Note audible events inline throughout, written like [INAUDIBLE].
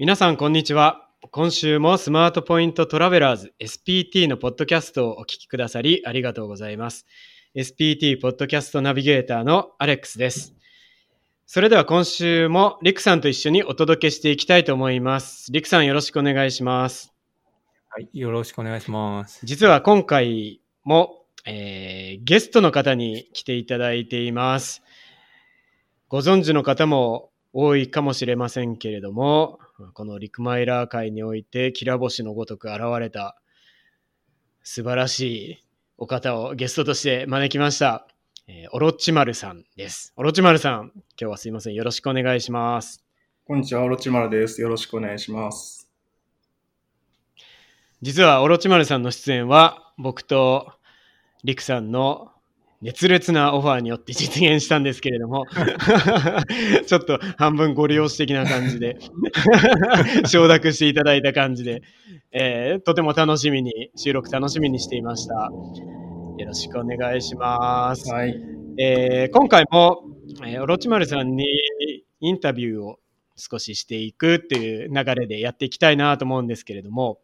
皆さん、こんにちは。今週もスマートポイントトラベラーズ SPT のポッドキャストをお聞きくださりありがとうございます。SPT ポッドキャストナビゲーターのアレックスです。それでは今週もリクさんと一緒にお届けしていきたいと思います。リクさんよろしくお願いします。はい、よろしくお願いします。実は今回も、えーゲストの方に来ていただいています。ご存知の方も多いかもしれませんけれども、このリクマイラー界において、きら星のごとく現れた素晴らしいお方をゲストとして招きました。えーオロチマルさんです。オロチマルさん、今日はすいません。よろしくお願いします。こんにちは、オロチマルです。よろしくお願いします。実はオロチマルさんの出演は僕とリクさんの熱烈なオファーによって実現したんですけれども [LAUGHS] ちょっと半分ご利用し的な感じで [LAUGHS] 承諾していただいた感じで、えーとても楽しみに収録楽しみにしていました。よろしくお願いします、はい。えー今回も、えーオロチマルさんにインタビューを少ししていくっていう流れでやっていきたいなと思うんですけれども、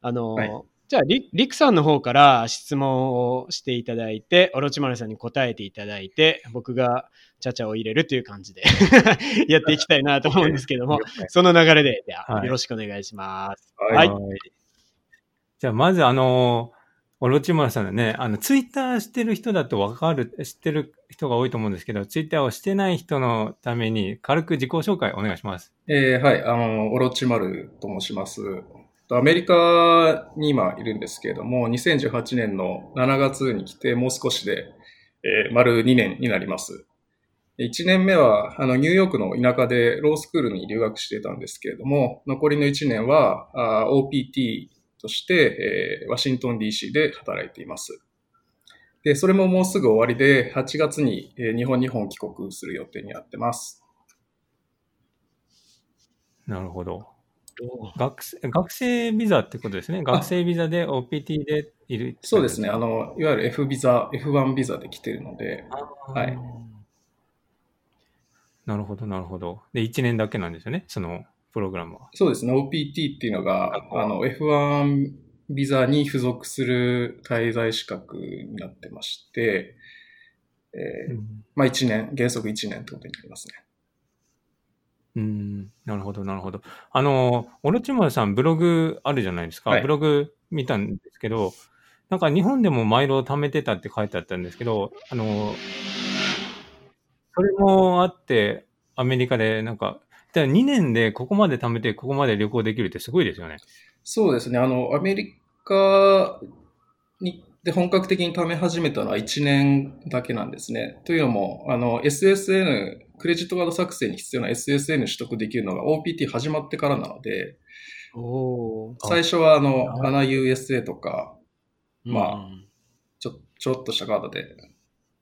あの、はいじゃあリ、リクさんの方から質問をしていただいて、オロチマルさんに答えていただいて、僕がチャチャを入れるという感じで [LAUGHS] やっていきたいなと思うんですけども、その流れで、では、はいよろしくお願いします。はいはいじゃあ、まず、あの、オロチマルさんのね、あの、ツイッターしてる人だとわかる、知ってる人が多いと思うんですけど、ツイッターをしてない人のために、軽く自己紹介お願いします。えーはい、あの、オロチマルと申します。アメリカに今いるんですけれども、2018年の7月に来て、もう少しで、えー丸2年になります。1年目は、あの、ニューヨークの田舎でロースクールに留学してたんですけれども、残りの1年は、あ OPT として、えーワシントン DC で働いています。で、それももうすぐ終わりで、8月に、えー日本に本帰国する予定になってます。なるほど。学生、学生ビザってことですね。学生ビザで OPT でいる。そうですね。あの、いわゆる F ビザ、F1 ビザで来てるので、はい。なるほど、なるほど。で、1年だけなんですよね、そのプログラムは。そうですね。OPT っていうのが、あの、F1 ビザに付属する滞在資格になってまして、えーまあ1年、原則1年ってことになりますね。うん、なるほど、なるほど。あの、オロチマルさん、ブログあるじゃないですか。はいブログ見たんですけど、なんか日本でもマイルを貯めてたって書いてあったんですけど、あの、それもあって、アメリカでなんか、だ2年でここまで貯めて、ここまで旅行できるってすごいですよね。そうですね。あの、アメリカに、で本格的に貯め始めたのは1年だけなんですね。というのも、あの、SSN、クレジットカード作成に必要な SSN 取得できるのが OPT 始まってからなので、最初はあの、あ。ANAUSA とか、まあうんちょ、ちょっとしたカードで、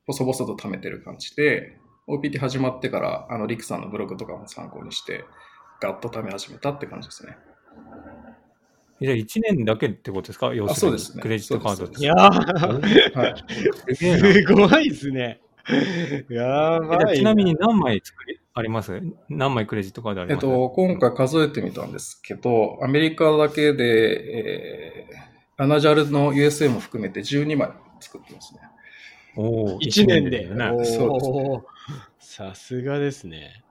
細々と貯めてる感じで、OPT 始まってから、あの、リクさんのブログとかも参考にして、ガッと貯め始めたって感じですね。じゃあ1年だけってことですか？要するにそうですね。クレジットカードって。いやー、はい。す [LAUGHS] ごいですね。[LAUGHS] やばい。えちなみに何枚作り？あります？何枚クレジットカードあります？えっと、今回数えてみたんですけど、アメリカだけで、えー、アナジャルの USA も含めて12枚作ってますね。おー1年で。そうですねさすがですね。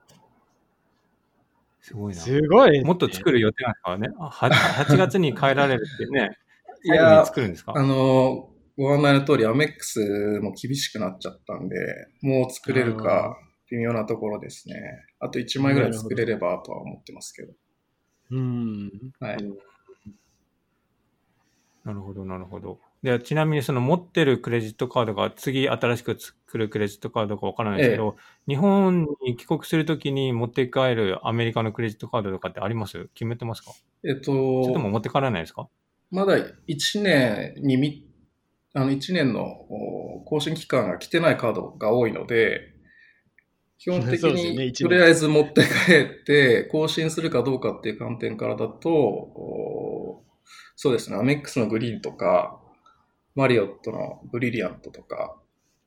すごいな。すごいね、もっと作る予定なんですかね。あは8月に帰られるってね。[LAUGHS] いや、作るんですか？あの、ご案内の通り、アメックスも厳しくなっちゃったんで、もう作れるか微妙なところですね。あと1枚ぐらい作れればとは思ってますけど。うん。はい。なるほど、なるほど。で、ちなみにその持ってるクレジットカードが次新しく作るクレジットカードかわからないですけど、日本に帰国するときに持って帰るアメリカのクレジットカードとかってあります？決めてますか？えっそれともと、持って帰らないですか？まだ1年にみ、あの1年のお更新期間が来てないカードが多いので、基本的にとりあえず持って帰って更新するかどうかっていう観点からだと、おそうですね、アメックスのグリーンとか、マリオットのブリリアントとか、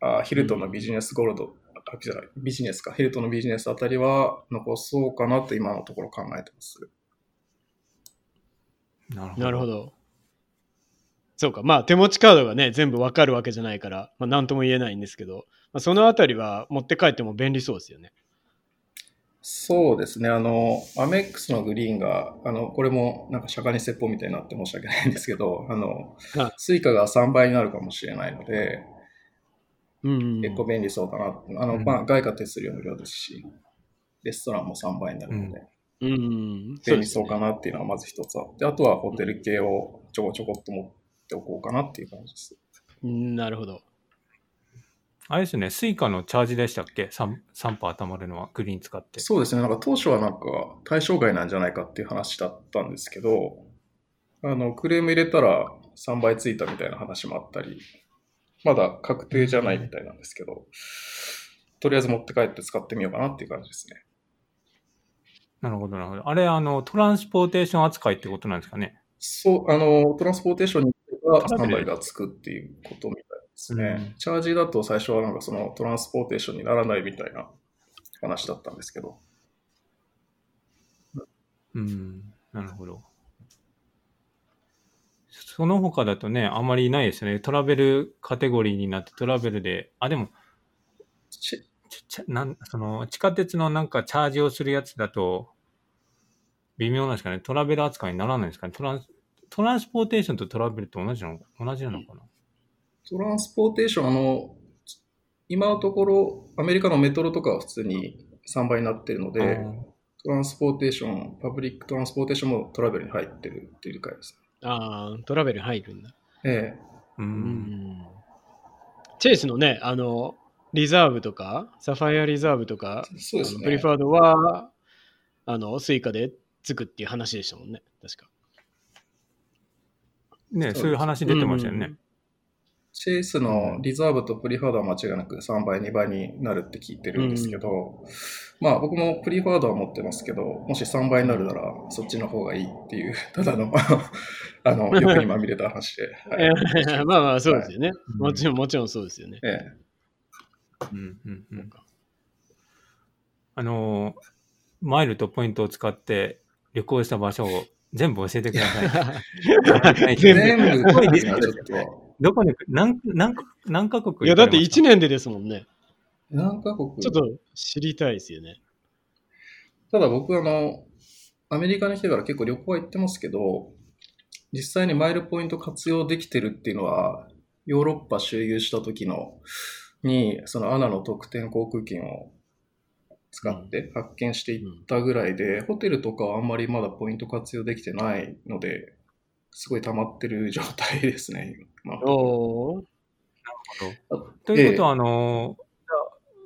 あヒルトンのビジネスゴールド、あじゃないビジネスか、ヒルトンのビジネスあたりは残そうかなと今のところ考えてます。なるほど。そうか。まあ、手持ちカードがね、全部わかるわけじゃないから、まあ、なんとも言えないんですけど、まあ、そのあたりは持って帰っても便利そうですよね。そうですね。あの、アメックスのグリーンが、あの、これもなんか釈迦に説法みたいになって申し訳ないんですけど、あのはい、スイカが3倍になるかもしれないので、うん。結構便利そうだな。あの、うんまあ、外貨手数料無料ですし、レストランも3倍になるので、うん。便利そうかな。なっていうのがまず一つあって、あとはホテル系をちょこちょこっと持っておこうかなっていう感じです。うんなるほど。あれですね、スイカのチャージでしたっけ ?3%, 3貯まるのはグリーン使って。そうですね。なんか当初はなんか対象外なんじゃないかっていう話だったんですけど、あの、クレーム入れたら3倍ついたみたいな話もあったり、まだ確定じゃないみたいなんですけど、とりあえず持って帰って使ってみようかなっていう感じですね。なるほど、なるほど。あれ、あの、トランスポーテーション扱いってことなんですかね？そう、あの、トランスポーテーションには3トラベル倍がつくっていうことみたいですね。うんチャージだと最初はなんかそのトランスポーテーションにならないみたいな話だったんですけど、うん、なるほど。その他だとね、あんまりいないですよね。トラベルカテゴリーになってトラベルで、あ、でも、ちちちなんその地下鉄のなんかチャージをするやつだと、微妙なんですかね。トラベル扱いにならないんですかね。 trans transportation とトラベルって同じなの同じなのかな、 transportation、あの、今のところアメリカのメトロとかは普通に3倍になってるので、 transportation、public transportation もトラベルに入ってるっていう理解です。ああ、トラベル入るんだ。ええ。う。うんん。チェイスのね、あの、リザーブとか、サファイアリザーブとか、そうですね。プリファードは、あの、スイカでつくっていう話でしたもんね。確か。ね、そういう話出てましたよね。うんチェイスのリザーブとプリファードは間違いなく3倍、2倍になるって聞いてるんですけど、まあ僕もプリファードは持ってますけど、もし3倍になるならそっちの方がいいっていう、[LAUGHS] ただの、[LAUGHS] あの、[LAUGHS] 欲にまみれた話で。はいまあまあ、そうですよね。うんもちろん、もちろんそうですよね。ええ。うんうんうんあのー、マイルとポイントを使って旅行した場所を全部教えてください。全 [LAUGHS] 全部、すごいですねちょっと。どこに、何、何か、何カ国いや、だって1年年でですもんね。何カ国？ちょっと知りたいですよね。ただ僕あの、アメリカに来てから結構旅行は行ってますけど、実際にマイルポイント活用できてるっていうのは、ヨーロッパ周遊した時の、に、そのアナの特典航空券を使って発見していったぐらいで、ホテルとかはあんまりまだポイント活用できてないので、すごい溜まってる状態ですね、今。おー。ということは、あの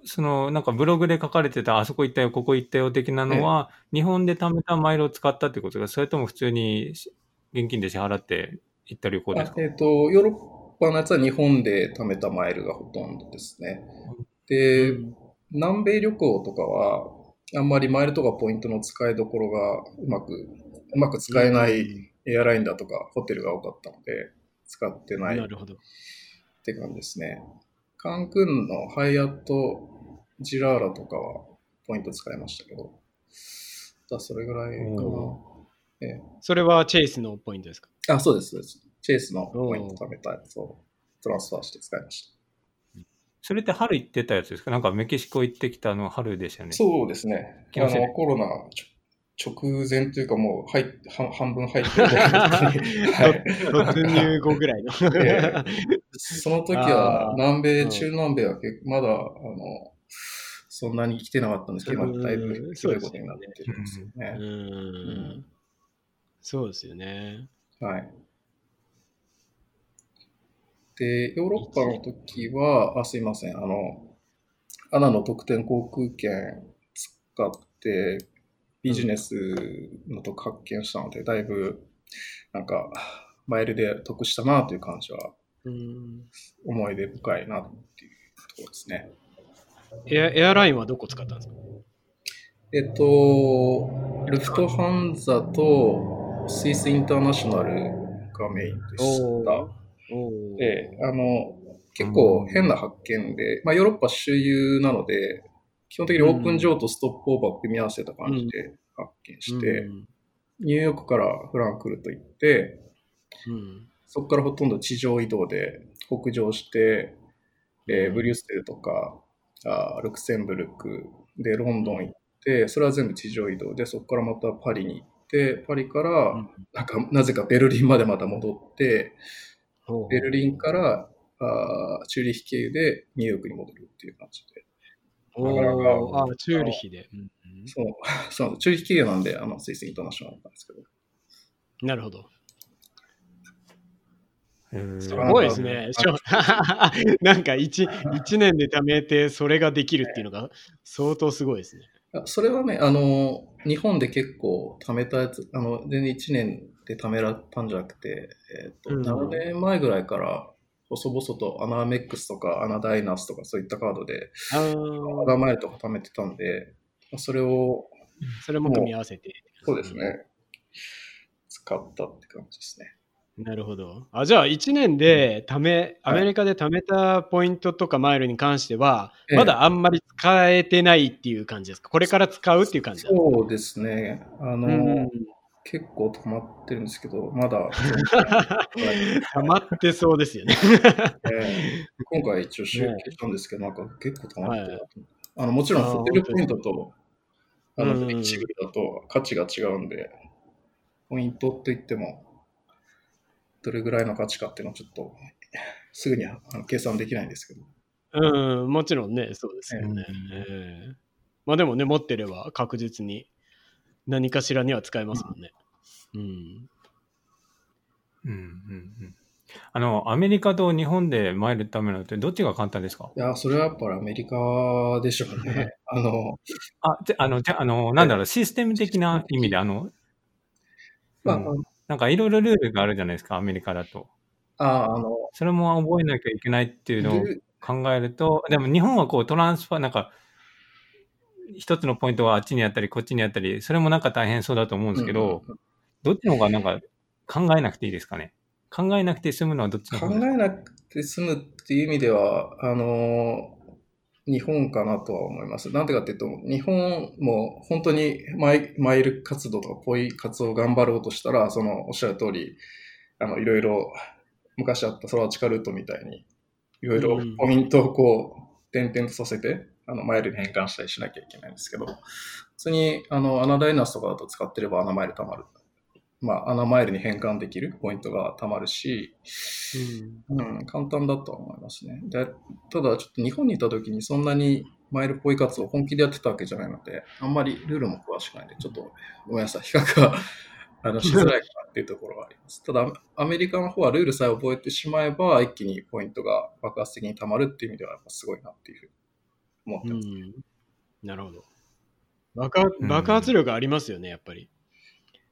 ー、その、なんかブログで書かれてた、あそこ行ったよ、ここ行ったよ的なのは、日本で貯めたマイルを使ったってことですか？それとも普通に現金で支払って行った旅行ですか？あえっ、と、ヨーロッパのやつは日本で貯めたマイルがほとんどですね。で、うん南米旅行とかは、あんまりマイルとかポイントの使いどころがうまく、うまく使えないエアラインだとかホテルが多かったので、使ってないっなるほど。て感じですね。カンクンのハイアット、ジラーラとかはポイント使いましたけど、だそれぐらいかおな。えそれはチェイスのポイントですか？えあ、そうです、そうです。チェイスのポイント貯めたやつをトランスファーして使いました。それって春行ってたやつですか？なんかメキシコ行ってきたの春でしたよね。そうですね。あ気のコロナ直前というかもう入っ半半分入って [LAUGHS] はい突入後ぐらいの。えその時は南米、うん中南米は結構まだ、あの、そんなに来てなかったんですけど、だいぶひどいことになってるんですようね。ん。そうですよね。はい。で、ヨーロッパの時は、あ、すいません、あの、アナの特典航空券使って、ビジネスのとこ発見したので、だいぶ、なんか、マイルで得したなという感じは、うん思い出深いなっていうところですね。エアエアラインはどこ使ったんですか？えっと、ルフトハンザとスイスインターナショナルがメインでした。で、あの、結構変な発見で、まあヨーロッパ周遊なので、基本的にオープン上とストップオーバーを組み合わせた感じで発見して、うん。ニューヨークからフランクフルト行って、うん。そこからほとんど地上移動で北上して、えーブリュッセルとかあールクセンブルクでロンドン行って、それは全部地上移動で、そこからまたパリに行って、パリから、うん。なんかなぜかベルリンまでまた戻って、ベルリンからあーチューリヒ経由でニューヨークに戻るっていう感じで。おなかなかーあ、チューリヒで。うんそう、[LAUGHS] そうなんですチューリヒ経由なんで、あの、スイスインターナショナルなんですけど。なるほど。すごいですね。な [LAUGHS] んか一一年で貯めてそれができるっていうのが相当すごいですね。あそれはね、あの、日本で結構貯めたやつ、あの、全然1年で貯められたんじゃなくて、えっ、と、うん7年前ぐらいから、細々とアナメックスとかアナダイナスとかそういったカードで、あアーナマイルとか貯めてたんで、まあそれを、それも組み合わせて。そうですね、使ったって感じですね。なるほど。あじゃあ1年で貯め、アメリカで貯めたポイントとかマイルに関しては、ええ。まだあんまり使えてないっていう感じですか？これから使うっていう感じですか？そうですね。あの、うん結構溜まってるんですけど、まだ、[LAUGHS] 溜まってそうですよね。えー今回一応集計したんですけど、なんか結構溜まってるなと思って。あのもちろんホテルポイントと、あの、うん一部だと価値が違うんで、ポイントって言っても、どれぐらいの価値かっていうのはちょっと、すぐにあの計算できないんですけど。うん、もちろんね、そうですよね。うんええ。まあでもね、持ってれば確実に何かしらには使えますもんね。うん。うんうんうんあの、アメリカと日本でマイル貯めるのってどっちが簡単ですか？いや、それはやっぱりアメリカでしょうね。[LAUGHS] あの、あ、じゃ、あの、じゃ、あの、なんだろう、システム的な意味で、あの、まあ、うんなんかいろいろルールがあるじゃないですか、アメリカだと。ああの、それも覚えなきゃいけないっていうのをル考えると、でも日本はこうトランスファー、なんか、一つのポイントはあっちにあったり、こっちにあったり、それもなんか大変そうだと思うんですけど、うんうんどっちの方がなんか考えなくていいですかね？考えなくて済むのはどっちの考方が？えなくて済むっていう意味では、あの、日本かなとは思います。なんでかっていうと、日本も本当にマイマイル活動とかポイ活動を頑張ろうとしたら、そのおっしゃる通り、あの、いろいろ昔あったソラチカルートみたいに、いろいろうんポイントをこう、点々とさせて、あの、マイルに変換したりしなきゃいけないんですけど、普通に、あの、アナダイナスとかだと使ってればアナマイル貯まる。まあ、アナマイルに変換できるポイントが貯まるし、うん、簡単だとは思いますね。でただ、ちょっと日本にいた時にそんなにマイルポイ活を本気でやってたわけじゃないので、あんまりルールも詳しくないので、ちょっとごめんなさい、比較はあのしづらいかなっていうところはあります。ただ、アメリカの方はルールさえ覚えてしまえば、一気にポイントが爆発的に貯まるっていう意味では、やっぱすごいなっていうふうに思ってます。うん。なるほど。爆爆発力ありますよね、やっぱり。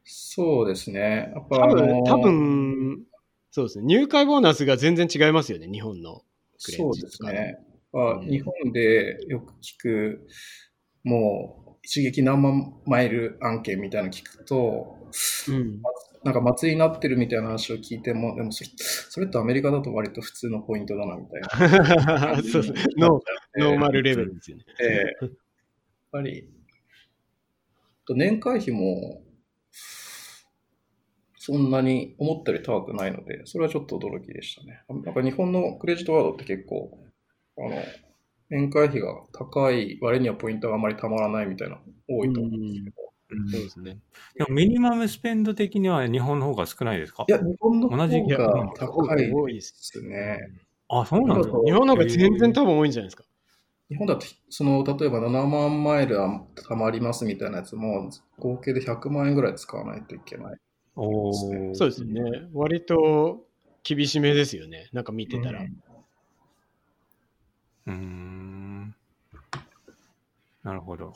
そうですね。やっぱ多分、多分、そうですね。入会ボーナスが全然違いますよね、日本の。クレそうジットカードですね。まあうん日本でよく聞く、もう一撃何万マイル案件みたいなの聞くと、うん。なんか祭りになってるみたいな話を聞いても、でもそれそれってアメリカだと割と普通のポイントだなみたいな。[LAUGHS] そうそうノーノーマルレベルですよね。ええやっぱり、と年会費も、そんなに思ったより高くないので、それはちょっと驚きでしたね。なんか日本のクレジットカードって結構、あの、年会費が高い割にはポイントがあまりたまらないみたいなの多いと思うんですけど。うんそうですね。でもミニマムスペンド的には日本の方が少ないですか？いや、日本の方同じが高い多いでです。すね。あ、そうなんですか日本の方が全然多分多いんじゃないですか？日本だと、その、例えば7万マイルはたまりますみたいなやつも、合計で100万円ぐらい使わないといけない。おーそうですよね。割と厳しめですよね。なんか見てたら。うんうーん。なるほど。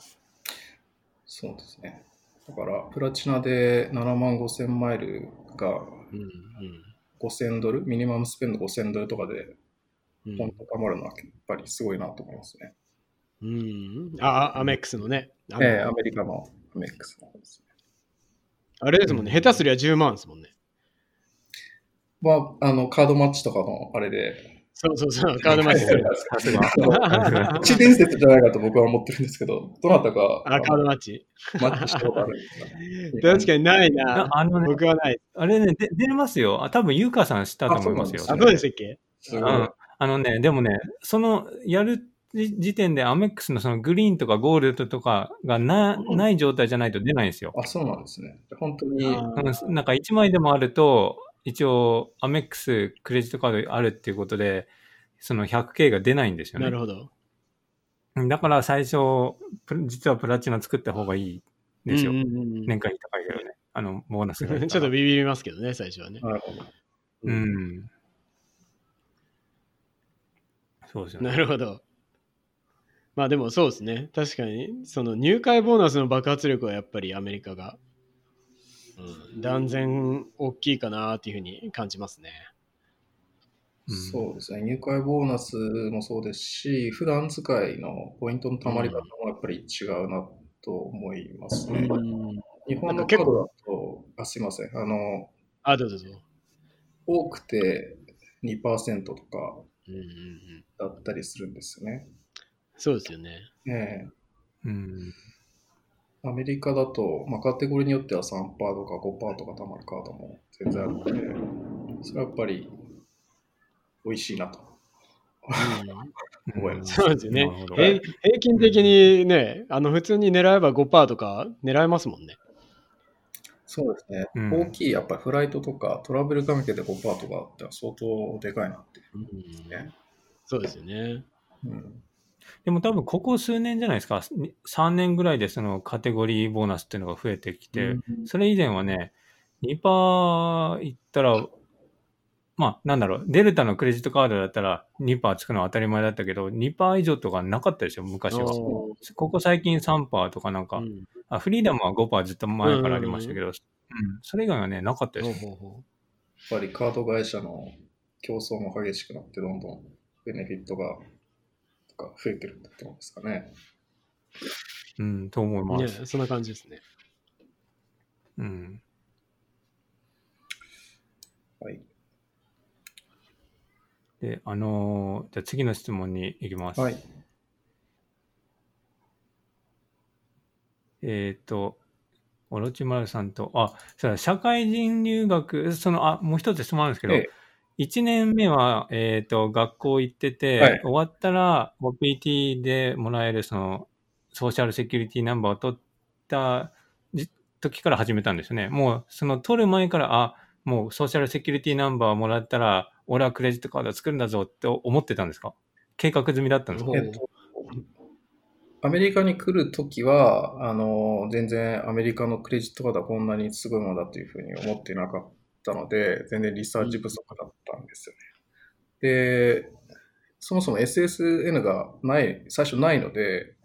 そうですね。だから、プラチナで7万5千マイルがうん5000ドル、ミニマムスペンド5000ドルとかでうんポンと貯まるのはやっぱりすごいなと思いますね。うんうんあ、あアメックスのね。ええアメリカのアメックスの方ですね。あれですもんね。下手すりゃ10万ですもんね。まあ、あの、カードマッチとかのあれで、そうそうそう、カードマッチする。さすが。都市伝説じゃないかと僕は思ってるんですけど、どなたかあ、カードマッチ。マッチしたことあるんですか確かにないな。あのね、僕はない。あれね、で出ますよ。あ多分、ゆうかさん知ったと思いますよ。あ、あそうでしたっけ。うん。あのね、でもね、その、やる時点でアメックスのそのグリーンとかゴールドとかがなない状態じゃないと出ないんですよ。あ、そうなんですね。本当に、なんか1枚でもあると、一応、アメックスクレジットカードあるっていうことで、その 100K が出ないんですよね。なるほど。だから最初、プ実はプラチナ作った方がいいんですよ。うんうんうんうん年間費高いけどね。あの、ボーナスが。[LAUGHS] ちょっとビビりますけどね、最初はね。うん。そうですよね。なるほど。まあでもそうですね。確かに、その入会ボーナスの爆発力はやっぱりアメリカが、うん、断然大きいかなっていうふうに感じますね。うんそうですね。入会ボーナスもそうですし、普段使いのポイントの貯まり方もやっぱり違うなと思いますね。うん。日本のカードだと、あ、すいません。あの、あ、どうぞどうぞ。多くて2%とか。だったりするんですよね。そうですよね。ええうん。アメリカだと、まあ、カテゴリーによっては3%とか5%とか貯まるカードも全然あるので、それはやっぱり美味しいなと。うん思いますそうですよね。平平均的にね、あの普通に狙えば5%とか狙えますもんね。そうですね。うん大きいやっぱりフライトとかトラベル関係で5%とかって相当でかいなっていううんね。そうですよね。うん、でも多分ここ数年じゃないですか。に3年ぐらいでそのカテゴリーボーナスっていうのが増えてきて、うん。それ以前はね、2%いったら、まあなんだろう、デルタのクレジットカードだったら2%つくのは当たり前だったけど、2%以上とかなかったですよ、昔は。おここ最近3%とかなんか、うん。あフリーダムは5%ずっと前からありましたけど、うん。それ以外はね、なかったです。よ。ほうほうほやっぱりカード会社の競争も激しくなって、どんどんベネフィットがとか増えてるってことですかね。うん、と思います。そんな感じですね。うん。はい。で、あのーじゃあ次の質問に行きます。はい。えっ、と、オロチマルさんと、あ、社会人入学、その、あ、もう一つ質問あるんですけど、ええ1年目は、えっ、と、学校行ってて、はい。終わったら、OPT でもらえる、その、ソーシャルセキュリティナンバーを取ったじ時から始めたんですよね。もう、その取る前から、あ、もうソーシャルセキュリティナンバーをもらったら、俺はクレジットカードを作るんだぞって思ってたんですか？計画済みだったんですか？えっと、アメリカに来るときは、あの、全然アメリカのクレジットカードはこんなにすごいものだというふうに思っていなかったので、全然リサーチ不足だったんですよね。で、そもそも SSN がない、最初ないので、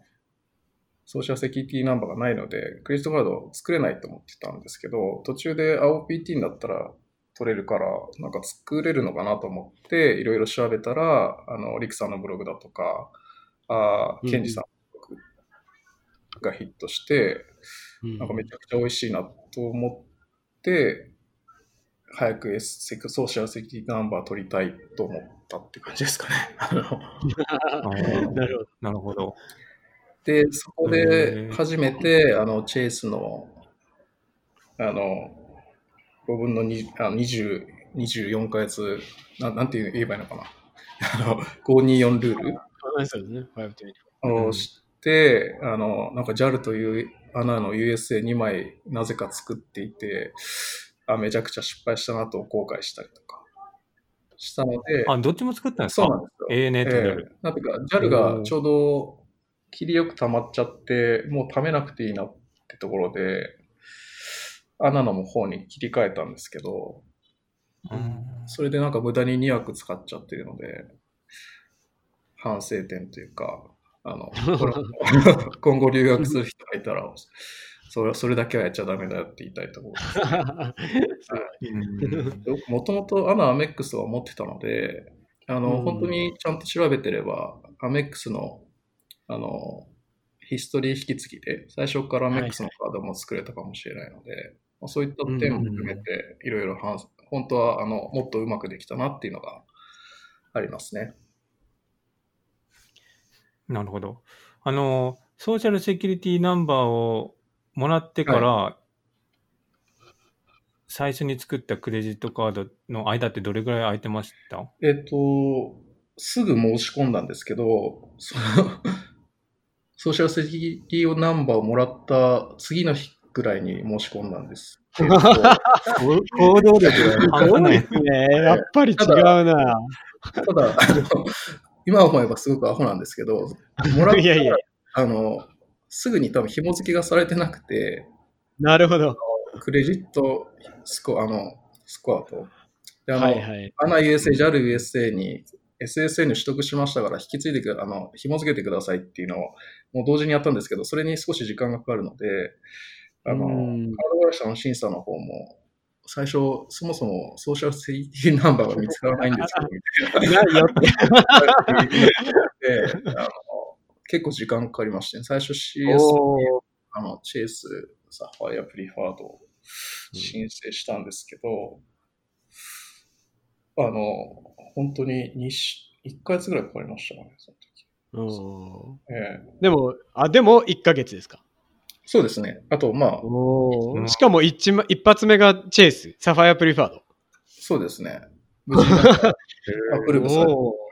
ソーシャルセキュリティナンバーがないので、クレジットカードを作れないと思ってたんですけど、途中で AOPT になったら取れるから、なんか作れるのかなと思って、いろいろ調べたら、あの、リクさんのブログだとか、あケンジさんのブログがヒットして、うんなんかめちゃくちゃ美味しいなと思って、早く S セクソーシャルセキュリティナンバー取りたいと思ったって感じですかね。[LAUGHS] あのーなるほど。なるほど。で、そこで初めて、あの、チェイスの、あの、5分の2あ20 24ヶ月、ななんて言えばいいのかな。[LAUGHS] あの、524ルールあそうですね。520うんを知って、あの、なんか JAL という穴の USA2 枚なぜか作っていて、あ、めちゃくちゃ失敗したなと後悔したりとか。したので、あ、どっちも作ったんですか？そうなんですよ。ANA とえ JAL えなんていうか、JAL がちょうど切りよく溜まっちゃって、もう溜めなくていいなってところで、アナの方に切り替えたんですけど、うん。それでなんか無駄に2枠使っちゃってるので、反省点というか、あの、[LAUGHS] [LAUGHS] 今後留学する人がいたら、それそれだけはやっちゃダメだよって言いたいところです。[LAUGHS] うんもともとアナアメックスは持ってたので、あの、うん本当にちゃんと調べてれば、アメックスの、あの、ヒストリー引き継ぎで、最初からアメックスのカードも作れたかもしれないので、まあそういった点も含めて、いろいろ反本当は、あの、もっとうまくできたなっていうのが、ありますね。なるほど。あの、ソーシャルセキュリティナンバーをもらってから、最初に作ったクレジットカードの間ってどれぐらい空いてました？えっ、と、すぐ申し込んだんですけど、その、[LAUGHS] ソーシャルセキュリティナンバーをもらった次の日ぐらいに申し込んだんです。[LAUGHS] えっと行動力が。[LAUGHS] ねやっぱり違うな。ただ、あの、今思えばすごくアホなんですけど、もらったいやいや、あの、すぐに多分紐付けがされてなくて、なるほど。クレジットスコア、あの、スコアと、であの、はいはい。アナ USA、JAL USA に SSN 取得しましたから引き継いでくあの、紐付けてくださいっていうのをもう同時にやったんですけど、それに少し時間がかかるので、あの、カーうんド会社の審査の方も、最初、そもそもソーシャルセキュリティナンバーが見つからないんですけど、みたいな。[LAUGHS] ないよって。[LAUGHS] であの結構時間かかりまして、最初 CS あの、チェイス、サファイア、プリファードを申請したんですけど、あの、本当に2し、1ヶ月ぐらいかかりましたかね、その時。ええでも、あ、でも1ヶ月ですか？そうですね。あと、まあ、おうんしかも一発目がチェイス、サファイアプリファード。そうですね。[LAUGHS] アプローブさ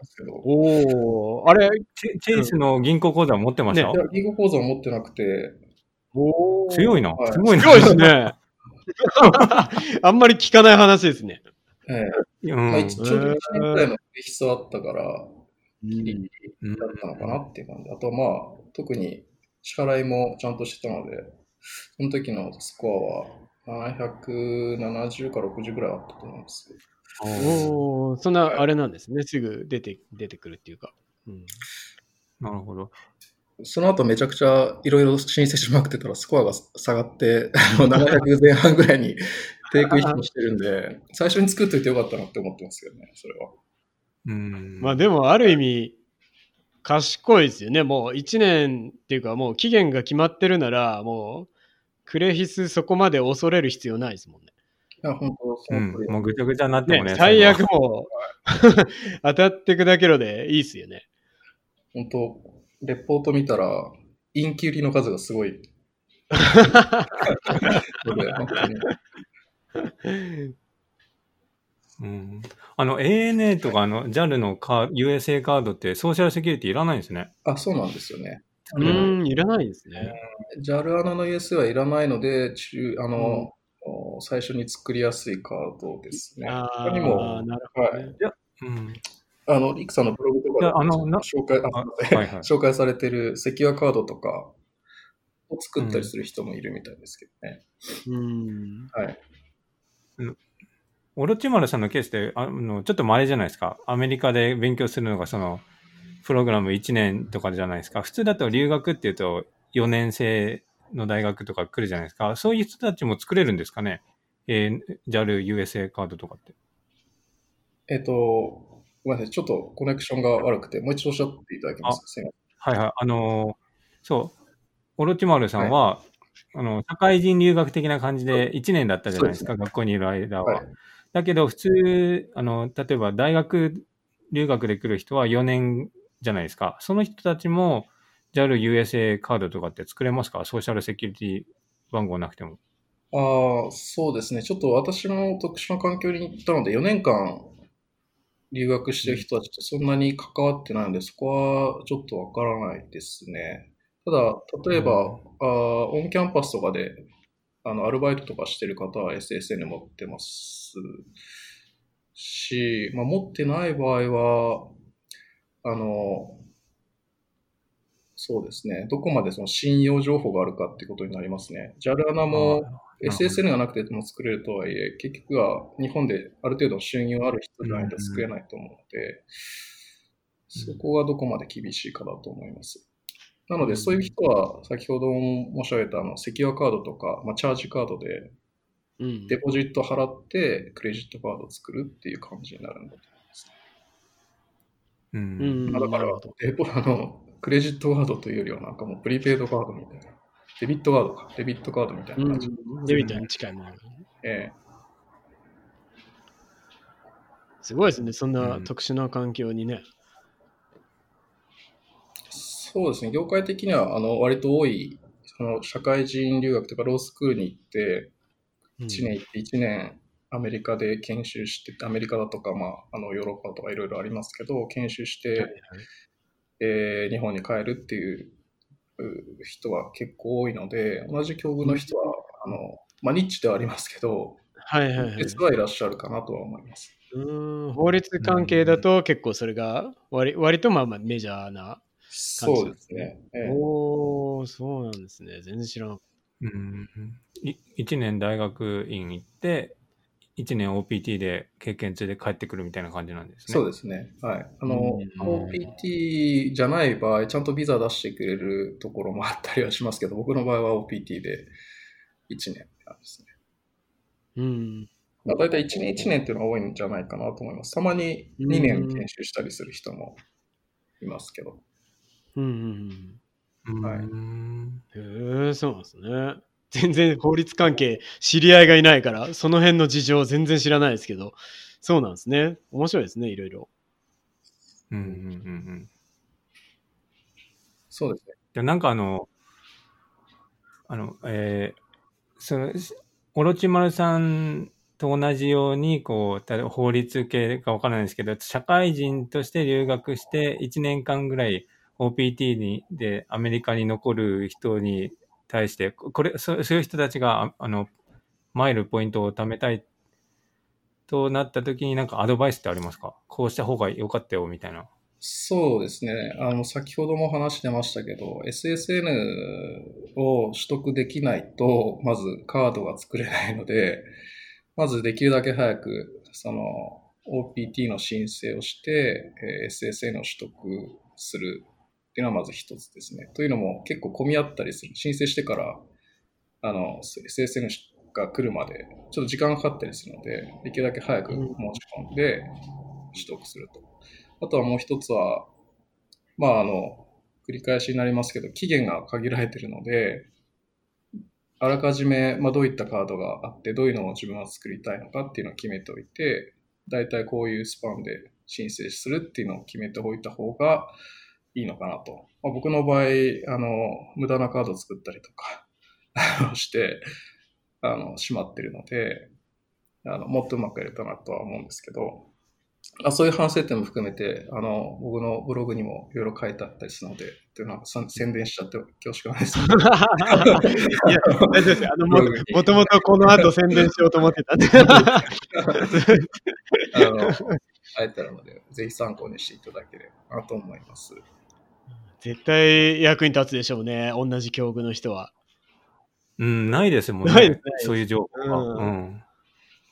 すけど、おーあれ、チェチェイスの銀行口座持ってました、いや、銀行口座を持ってなくて、お強いなは。いすごいな。強いですね。[LAUGHS] あんまり聞かない話ですね。ええうんまあ、一ちょうど1年くらいの必要あったから、ギリギリうんだったのかなっていう感じ。あと、まあ、特に支払いもちゃんとしてたので、その時のスコアは770か60ぐらいあったと思うんですけど。おーそんな、あれなんですね。すぐ出て、出てくるっていうか。うんなるほど。その後めちゃくちゃいろいろ申請しまくってたらスコアが下がって、あの700前半ぐらいに低空飛行してるんで、最初に作っといてよかったなって思ってますけどね、それは。うん。まあでも、ある意味、賢いですよね。もう1年っていうか、もう期限が決まってるなら、もう、クレヒスそこまで恐れる必要ないですもんね。いや、本当そうんの通り、もうぐちゃぐちゃになってもね。ね最悪もう当たってくだけろでいいっすよね。本当レポート見たら、インキュリの数がすごい。[LAUGHS] うん。あの、ANA とかあの JAL のカー USA カードってソーシャルセキュリティいらないんですね。あ、そうなんですよね。うーん、いらないですね。JAL アナの US はいらないので、中あの、お最初に作りやすいカードですね。あ他にもあ、なるほどはいね。うん。あの、リクさんのブログとか紹介はいはい [LAUGHS] 紹介されてるセキュアカードとかを作ったりする人もいるみたいですけどね。うん。はい。オロチマルさんのケースで、あの、ちょっと稀じゃないですか。アメリカで勉強するのが、その、プログラム1年とかじゃないですか。普通だと留学っていうと、4年生の大学とか来るじゃないですか。そういう人たちも作れるんですかね？えー、JAL、USA カードとかって。えっ、と、ごめんなさい。ちょっとコネクションが悪くて、もう一度おっしゃっていただけます？かすいまはいはい。あのーそう。オロチマルさんは、あの、社会人留学的な感じで1年だったじゃないですか。学校にいる間は。はいだけど、普通、あの、例えば大学留学で来る人は4年じゃないですか。その人たちも JAL、USA カードとかって作れますか？ソーシャルセキュリティ番号なくても。ああ、そうですね。ちょっと私も特殊な環境に行ったので、4年間留学してる人たちとそんなに関わってないので、そこはちょっとわからないですね。ただ、例えば、あーオンキャンパスとかで、あの、アルバイトとかしてる方は SSN 持ってますし、まあ、持ってない場合は、あの、そうですね。どこまでその信用情報があるかってことになりますね。JAL アナも、SSN がなくても作れるとはいえ、結局は日本である程度収入ある人じゃないと作れないと思うので、そこがどこまで厳しいかだと思います。なので、そういう人は、先ほども申し上げたあのセキュアカードとか、まあ、チャージカードでうんデポジット払ってクレジットカードを作るっていう感じになるんだと思います。う。うんんまあだからデポあの、クレジットカードというよりはなんかもうプリペイドカードみたいな。デビットカードか。デビットカードみたいな感じ。うんデビットに近いもの。ええすごいですね、そんなうん特殊な環境にね。そうですね、業界的にはあの割と多い、その社会人留学とかロースクールに行って、うん1年行って1年アメリカで研修して、アメリカだとか、まあ、あのヨーロッパとかいろいろありますけど、研修して、はいはいえー日本に帰るっていうう人は結構多いので、同じ境遇の人は、あのまあ、ニッチではありますけど、はいはいはい。別はいらっしゃるかなとは思います。うーん法律関係だと結構それが割割とまあまあメジャーな。そうですね。ええおお、そうなんですね。全然知らなかっうん。い1年大学院行って、1年 OPT で経験値で帰ってくるみたいな感じなんですね。そうですね。はい。あの、うん OPT じゃない場合、ちゃんとビザ出してくれるところもあったりはしますけど、僕の場合は OPT で1年なんですね。た。うん。まあ、大体1年1年っていうのが多いんじゃないかなと思います。たまに2年研修したりする人もいますけど。うんうんうん。はいうん。へえ、そうなんですね。全然法律関係知り合いがいないから、その辺の事情全然知らないですけど、そうなんですね。面白いですね、いろいろ。うんうんうんうん。そうですね。でなんかあの、あの、えーその、しオロチマルさんと同じように、こう、例えば法律系かわからないですけど、社会人として留学して1年間ぐらい OPT にでアメリカに残る人に対して、これ、そういう人たちが、あの、マイルポイントを貯めたいとなった時になんかアドバイスってありますか？こうした方が良かったよ、みたいな。そうですね。あの、先ほども話してましたけど、SSN を取得できないと、まずカードが作れないので、まずできるだけ早く、その、OPT の申請をして、SSN を取得するっていうのはまず一つですね。というのも結構混み合ったりする。申請してから、あの、SSN が来るまで、ちょっと時間がかかったりするので、できるだけ早く申し込んで取得すると。あとはもう一つは、まあ、あの、繰り返しになりますけど、期限が限られているので、あらかじめ、まあ、どういったカードがあって、どういうのを自分は作りたいのかっていうのを決めておいて、だいたいこういうスパンで申請するっていうのを決めておいた方がいいのかなと。まあ、僕の場合、あの、無駄なカードを作ったりとかして、あの、しまってるので、あの、もっとうまくやれたなとは思うんですけど、あそういう反省点も含めて、あの、僕のブログにもいろいろ書いてあったりするので、っていうのはさ宣伝しちゃって恐縮なんです。いや、大丈夫ですよ。あの、もともとこの後宣伝しようと思ってたんで。[LAUGHS] あの、書いてあるので、ぜひ参考にしていただければなと思います。絶対役に立つでしょうね、同じ境遇の人は。うん、ないですもんね。ないですねそういう情報が。うんうん。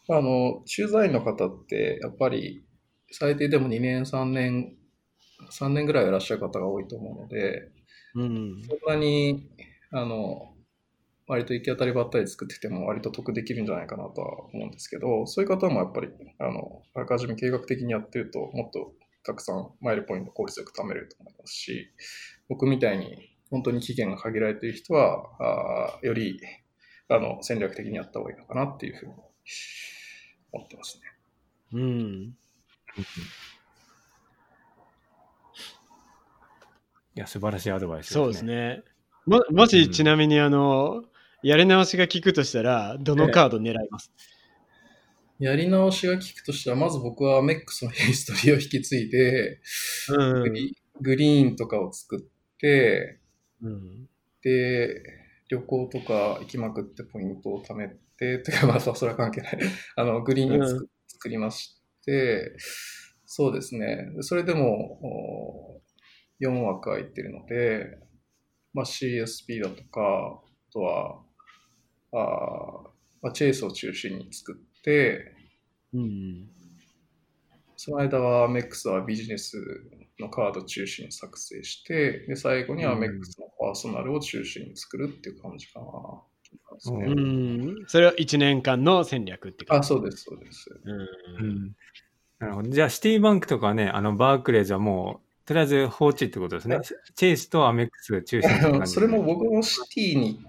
あの、駐在員の方って、やっぱり、最低でも2年、3年、3年ぐらいいらっしゃる方が多いと思うので、うん。そんなに、あの、割と行き当たりばったり作ってても割と得できるんじゃないかなとは思うんですけど、そういう方もやっぱり、あの、あらかじめ計画的にやってると、もっとたくさんマイルポイント効率よく貯めれると思いますし、僕みたいに本当に期限が限られている人は、あーより、あの、戦略的にやった方がいいのかなっていうふうに思ってますね。うん。いや、素晴らしいアドバイスですね。そうですね。ももし、うんちなみに、あの、やり直しが効くとしたら、どのカード狙います、やり直しが効くとしたら、まず僕は MEX のヒストリーを引き継いで、うんグリーンとかを作って、うん。で、旅行とか行きまくってポイントを貯めて、てかまあそそれは関係ない。[LAUGHS] あの、グリーンを作,、作りまして、そうですね。それでもお4枠空いてるので、まあ CSP だとか、あとは、あーまあ、チェイスを中心に作って、うん。その間は MEX はビジネスのカード中心に作成して、で、最後にはうん MEX のパーソナルを中心に作るっていう感じかな。ですねうん。それは1年間の戦略って感あ、じ。そうです、そうです。うん。うん。なるほど。じゃあ、シティバンクとかね、あの、バークレーズはもう、とりあえず放置ってことですね。チェイスとアメックスが中心それも僕もシティに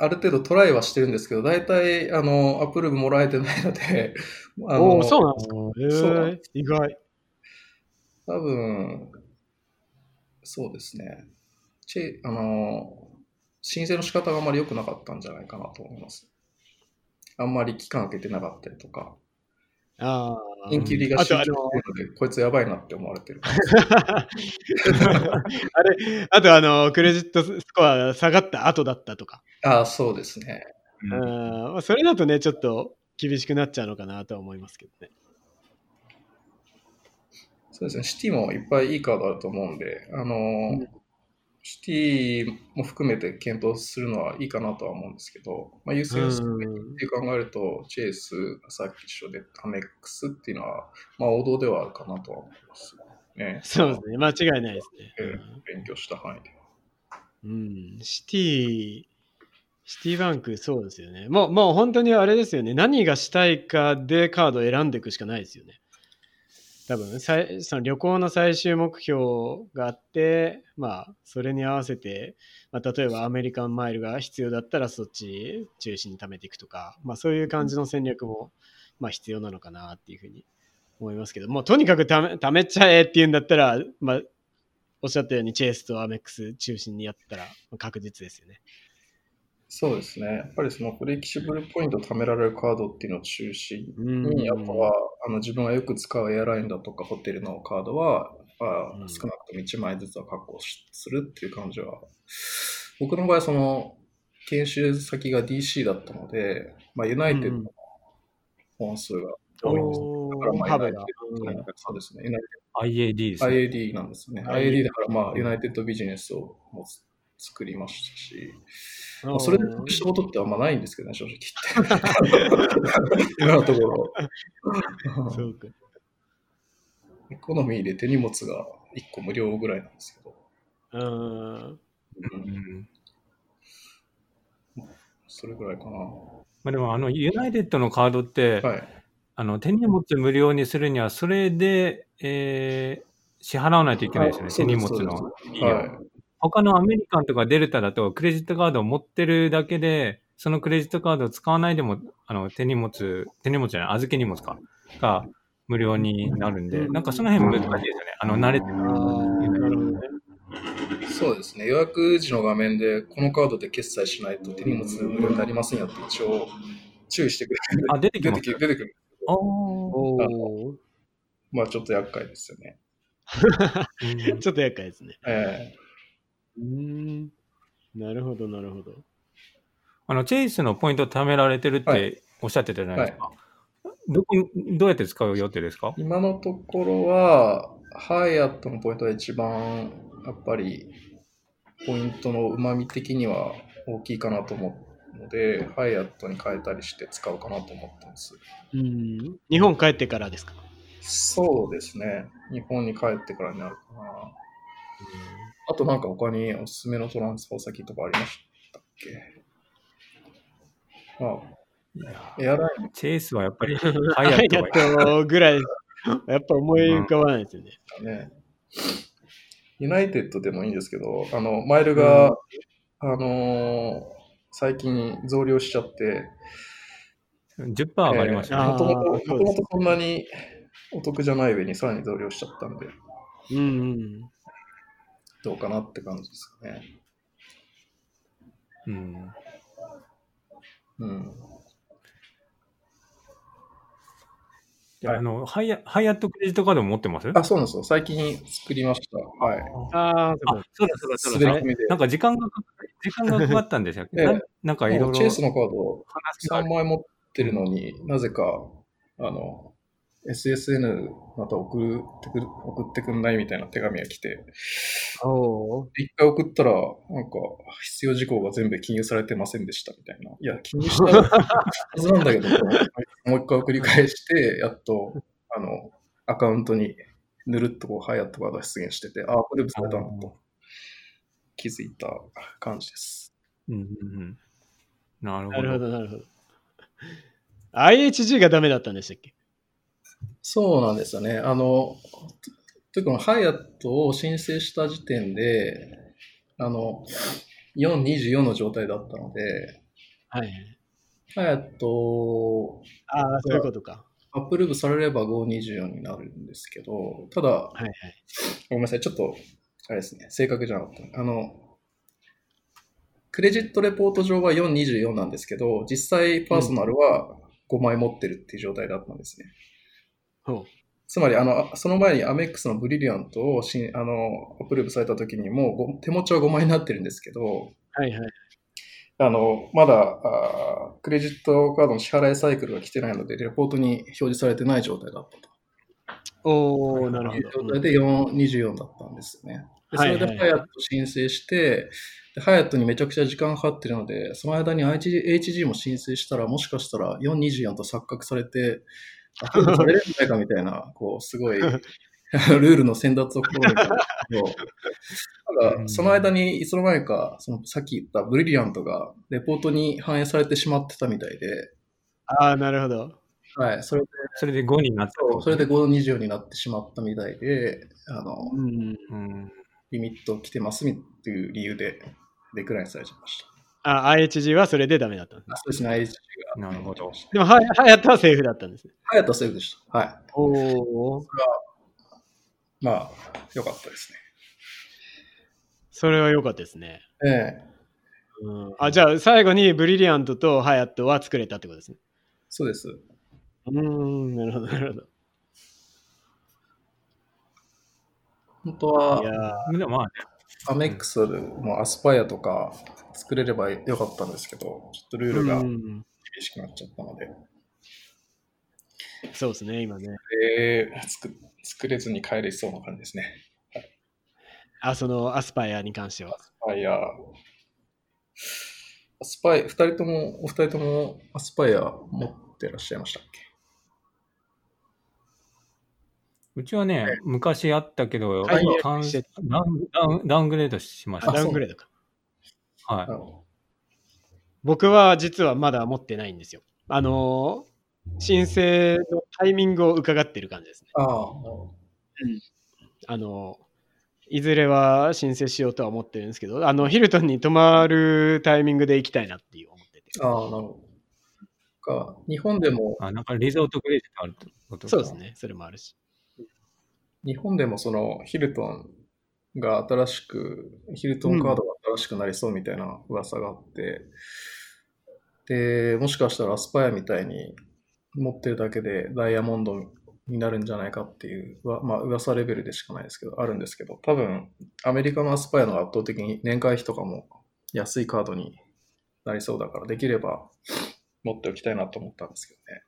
ある程度トライはしてるんですけど、大体、あの、アプローブもらえてないので、あのそうなんですか？え、意外。多分、そうですね。チェあの、申請の仕方があまり良くなかったんじゃないかなと思います。あんまり期間空けてなかったりとか、ああ。インキュリがあと、あ集中しての、るので、こいつやばいなって思われてる。[LAUGHS] あれ、あと、あの、クレジットスコアが下がった後だったとか。ああ、そうですね。うんあそれだとね、ちょっと厳しくなっちゃうのかなとは思いますけどね。そうですね。シティもいっぱいいいカードあると思うんで、あの、んシティも含めて検討するのはいいかなとは思うんですけど、まあ、優先順位って考えると、チェイス、さっき一緒でアメックスっていうのは、まあ王道ではあるかなとは思います。ね。そうですね。間違いないですね。えー勉強した範囲で。うん、シティ、シティバンク、そうですよね。もう、もう本当にあれですよね。何がしたいかでカードを選んでいくしかないですよね。多分さいその旅行の最終目標があって、まあ、それに合わせて、まあ、例えばアメリカンマイルが必要だったらそっち中心に貯めていくとか、まあ、そういう感じの戦略も、まあ、必要なのかなっていうふうに思いますけど、もうとにかく貯め貯めちゃえっていうんだったら、まあ、おっしゃったようにチェイスとアメックス中心にやったら確実ですよね。そうですね。やっぱりそのフレキシブルポイント貯められるカードっていうのを中心うんに、あとはあの自分がよく使うエアラインだとかホテルのカードは、まあうん少なくとも1枚ずつは確保しするっていう感じは、僕の場合、その研修先が DC だったので、まあ、ユナイテッドの本数が多いんです。おだからまあ。ユナイテッドそうですね。ユナイテ IAD ですね。IAD なんですね。IAD だから、まあ、ユナイテッドビジネスをもう作りましたし、まあそれで得したことってあんまないんですけどね、正直言って。[LAUGHS] 今のところ。[LAUGHS] そうか。エコノミーで手荷物が1個無料ぐらいなんですけど、うん。うんそれぐらいかな。まあ、でも、あの、ユナイテッドのカードって、はい。あの、手荷物無料にするには、それで、えー支払わないといけないですよね、あ手荷物の。はい。他のアメリカンとかデルタだと、クレジットカードを持ってるだけで、そのクレジットカードを使わないでも、あの、手荷物、手荷物じゃない、預け荷物か、が無料になるんで、なんかその辺難しいですよね。あの、慣れてる。なるほどね。そうですね。予約時の画面で、このカードで決済しないと手荷物無料になりませんよって一応注意してくれる。あ、出てきます出てき。出てくる。あーおーまあちょっと厄介ですよね。うん [LAUGHS] ちょっと厄介ですね。えうーん。なるほど、なるほど。あの、チェイスのポイント貯められてるっはておっしゃってたじゃないですか。どこ、どうやって使う予定ですか？ー今のところは、ハイアットのポイントが一番、やっぱり、ポイントの旨味的には大きいかなと思うので、ハイアットに変えたりして使うかなと思ってます。うん。日本帰ってからですか？そうですね。日本に帰ってからになるかな。あとなんか他におすすめのトランスファー先とかありましたっけ？あ、エアラインチェイスはやっぱり、[LAUGHS] ハハイアットぐらい、やっぱ思い浮かばないですよね。だね。ユナイテッドでもいいんですけど、あの、マイルが、あのー最近増量しちゃって、10%上がりましたね。もともとそんなにお得じゃない上にさらに増量しちゃったんで、うんうん。どうかなって感じですかね。うん。うん。であの、ハイアハイアットクレジットカードも持ってます？あ、そうなんですよ。最近作りました。はい。ああ、そうあ、そうだそうだそうだ。なんか時間が時間がかかったんでしたっけ、ええななんかいろいろチェイスのカード話があ3枚持ってるのになぜか、あの、SSN また送ってく送ってくんないみたいな手紙が来て、一回送ったら、なんか、必要事項が全部記入されてませんでしたみたいな。いや、記入したはず [LAUGHS] なんだけど、もう一回送り返して、やっと、あの、アカウントにぬるっとこう、ハイアットが出現してて、ああ、アプローブされたんだと気づいた感じです。うんうんうん。なるほど。なるほど、なるほど。IHG がダメだったんでしたっけ？そうなんですよね。あの、というか、ハイアットを申請した時点で、あの、424の状態だったので、はい。ハヤト、ああ、そういうことか。アップルーブされれば524になるんですけど、ただ、はいはい。ごめんなさい、ちょっと、あれですね、正確じゃなかった。あの、クレジットレポート上は424なんですけど、実際パーソナルは5枚持ってるっていう状態だったんですね。ほつまり、あの、その前にアメックスのブリリアントをしあの、アップルーブされた時にもご手持ちは5枚になってるんですけど、う。はいはい。あの、まだあークレジットカードの支払いサイクルが来てないので、レポートに表示されてない状態だったと。おー、なるいうほど。状態で4 24だったんですよね。でそれでハヤット申請して、でハヤットにめちゃくちゃ時間かかってるので、その間に HG, HG も申請したら、もしかしたら424と錯覚されて、アプロードされるんじゃないかみたいな、こう、すごい、[LAUGHS] ルールの先達を試みたんですけど、ただ、その間にいつの間にか、そのさっき言ったブリリアントがレポートに反映されてしまってたみたいで、ああ、なるほど。はい、それで、それで5になった。そうそれで524になってしまったみたいで、あの、うん。うん。リミット来てますっていう理由でデクラインされちゃいましあ、IHG はそれでダメだったんですそうですね、IHG が。なるほど。でも、はハヤトはセーフだったんですね。ハヤトはセーフでした。はい。おお。まあ、良かったですそれは良かったですね。ね。ええうん、あ、じゃあ、最後にブリリアントとハヤットは作れたってことですね。そうです。うーん、なるほど、なるほど。本当いやでもまあね、アメックスもアスパイアとか作れればよかったんですけど、ちょっとルールが厳うんしくなっちゃったので、そうですね、今ね。えー作作れずに帰れそうな感じですね。あ、そのアスパイアに関してはア。スパイア、アスパイ、二人とも、お二人ともアスパイア持ってらっしゃいましたっけ？うちはね、昔あったけど、ダウンダウンダウングレードしましあた。ダウングレードか。はい。僕は実はまだ持ってないんですよ。あのー申請のタイミングを伺ってる感じですね。ああ、あのーいずれは申請しようとは思ってるんですけど、あの、ヒルトンに泊まるタイミングで行きたいなっていう思ってて。ああ、なるほど。か日本でも、あなんかリゾートグレードがあるってことかそうです。ね、それもあるし。日本でもそのヒルトンが新しく、ヒルトンカードが新しくなりそうみたいな噂があって、で、もしかしたらアスパイアみたいに持ってるだけでダイヤモンドになるんじゃないかっていう、まあ噂レベルでしかないですけど、あるんですけど、多分アメリカのアスパイアの圧倒的に年会費とかも安いカードになりそうだから、できれば持っておきたいなと思ったんですけどね。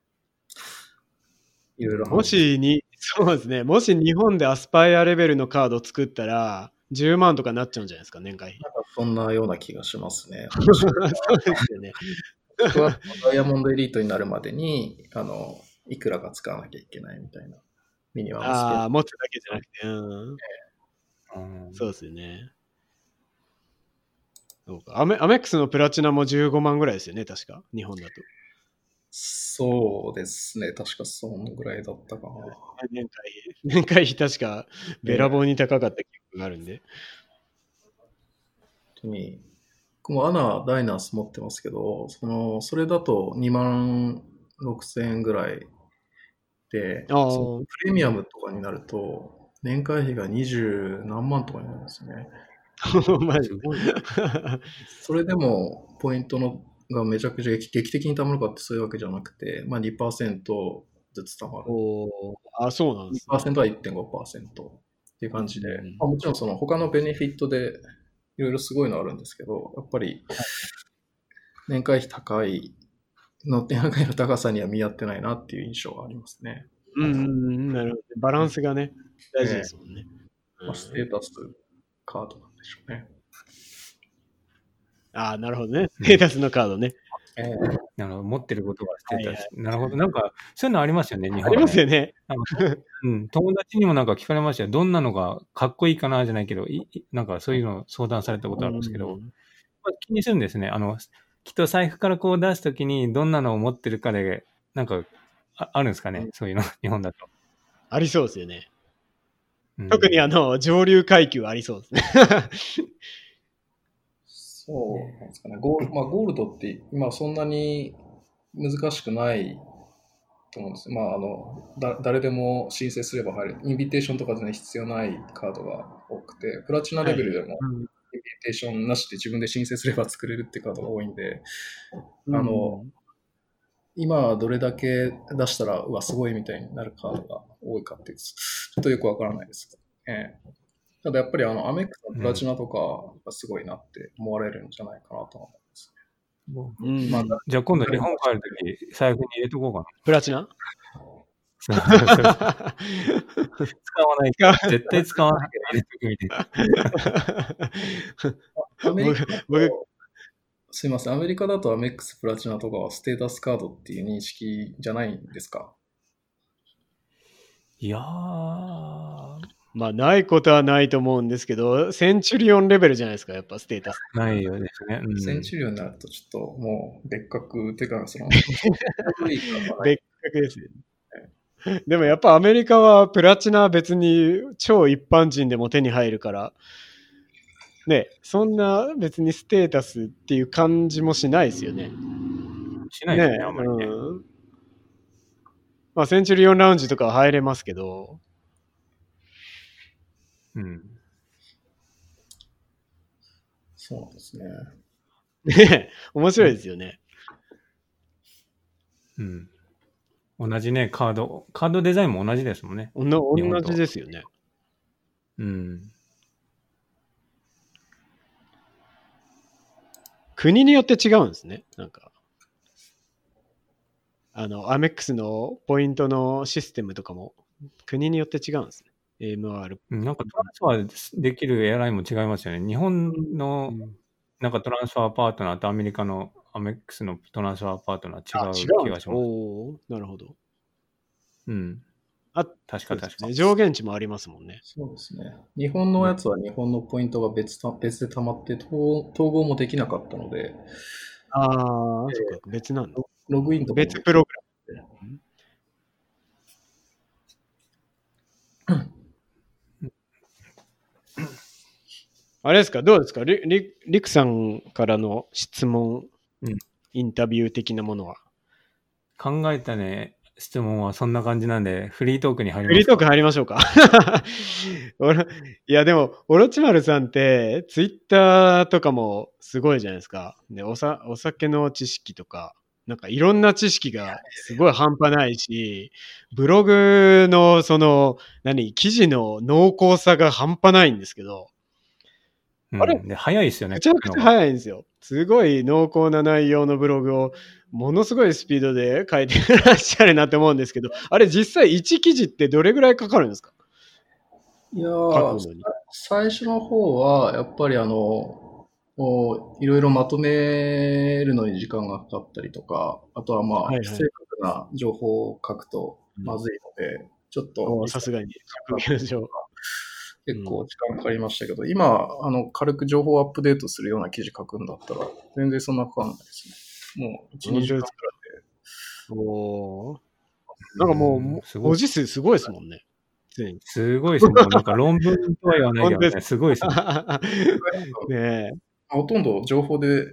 いろいろもしに、そうですね、もし日本でアスパイアレベルのカードを作ったら、10万とかなっちゃうんじゃないですか、年会費。なんかそんなような気がしますね。[LAUGHS] そうですよね。僕はダイヤモンドエリートになるまでに、あの、いくらか使わなきゃいけないみたいなミニはああ、あ持つだけじゃなくて、うん。うんそうですよね。そうかアメアメックスのプラチナも15万ぐらいですよね、確か。日本だと。そうですね。確かそのぐらいだったかな。年会費。年会費確かべらぼうに高かった記憶があるんで。本当に。僕もアナ、ダイナース持ってますけど、その、それだと2万6千円ぐらいで、プレミアムとかになると、年会費が20何万とかになるんですよね。[LAUGHS] マジ。[LAUGHS] それでも、ポイントのがめちゃくちゃ劇劇的に貯まるかってそういうわけじゃなくて、まあ2%ずつ貯まる。あ、そうなんです、ね。2%は1.5%っていう感じで、うんまあ、もちろんその他のベネフィットでいろいろすごいのあるんですけど、やっぱり年会費高いの、年会費の高さには見合ってないなっていう印象がありますね。うん、なるほど。バランスがね、大事ですもんね。まあ、ステータスカードなんでしょうね。ああ、なるほどね。ステータスのカードね。えなるほど持ってることがステータはいス。なるほど。なんか、そういうのありますよね、日本はねありますよね。うん、友達にもなんか聞かれましたよ。どんなのがかっこいいかなじゃないけど、いいなんかそういうの相談されたことあるんですけど、うんまあ気にするんですね。あの、きっと財布からこう出すときにどんなのを持ってるかで、なんかああるんですかね、そういうの、[LAUGHS] 日本だと。ありそうですよね。うん特にあの、上流階級ありそうですね。そうなんですかね。ゴール、まあ、ゴールドって今そんなに難しくないと思うんです。まあ、あの、だ誰でも申請すれば入る。インビテーションとか全然必要ないカードが多くて、プラチナレベルでもうんインビテーションなしで自分で申請すれば作れるってカードが多いんで、うんあの、今どれだけ出したら、うわ、すごいみたいになるカードが多いかっていうと、ちょっとよくわからないです。ええただやっぱりあの、アメックスのプラチナとか、すごいなって思われるんじゃないかなと思います。うんまあじゃあ今度日本帰るとき、財布に入れとこうかな。プラチナ使わない。絶対使わないけど入れとくみたいな。[LAUGHS] アメリカだと僕すいません、アメリカだとアメックスプラチナとかはステータスカードっていう認識じゃないんですか？いやー、まあ、ないことはないと思うんですけど、センチュリオンレベルじゃないですか、やっぱステータス。ないよですね。うんセンチュリオンになるとちょっともう別格っていうか、その、[LAUGHS] 別格ですよね。でもやっぱアメリカはプラチナは別に超一般人でも手に入るから、ね、そんな別にステータスっていう感じもしないですよね。しないですね、あんまりね。うんまあ、センチュリオンラウンジとかは入れますけど、うん。そうなんですね。ね、[LAUGHS] 面白いですよね。うん。同じね、カード、カードデザインも同じですもんね。同じですよね。うん。国によって違うんですね。なんか。あの、アメックスのポイントのシステムとかも国によって違うんですね。んなんかトランスファーできるエアラインも違いますよね。日本のなんかトランスファーパートナーとアメリカのアメックスのトランスファーパートナーあ違う気がします。おーなるほど。うん。あ確か確かね。。上限値もありますもんね。そうですね。日本のやつは日本のポイントが別た別で溜まって統統合もできなかったので、ああ、そっか、別なんだ。ログインと別プログラム。あれですか？どうですか？リリリクさんからの質問、うんインタビュー的なものは？考えたね、質問はそんな感じなんで、フリートークに入ります。フリートーク入りましょうか。[LAUGHS] いや、でも、オロチマルさんって、ツイッターとかもすごいじゃないですか。でおさお酒の知識とか、なんかいろんな知識がすごい半端ないし、ブログのその、何、記事の濃厚さが半端ないんですけど、うんあれ？で早いですよね。めちゃくちゃ早いんですよ。すごい濃厚な内容のブログを、ものすごいスピードで書いてらっしゃるなって思うんですけど、あれ実際1記事ってどれぐらいかかるんですか？いや。最初の方は、やっぱりあの、いろいろまとめるのに時間がかかったりとか、あとはまあ、はいはい正確な情報を書くとまずいので、ちょっとおさすがに。結構時間かかりましたけど、今、あの、軽く情報をアップデートするような記事書くんだったら、全然そんなかかんないですね。もう、1、2時間くらいで。おーなんかもう、うんすごい文字数すごいですもんね。すごいですね。なんか論文とは言わないけどね、[LAUGHS] すごいですね。[LAUGHS] ねえ。ほとんど情報で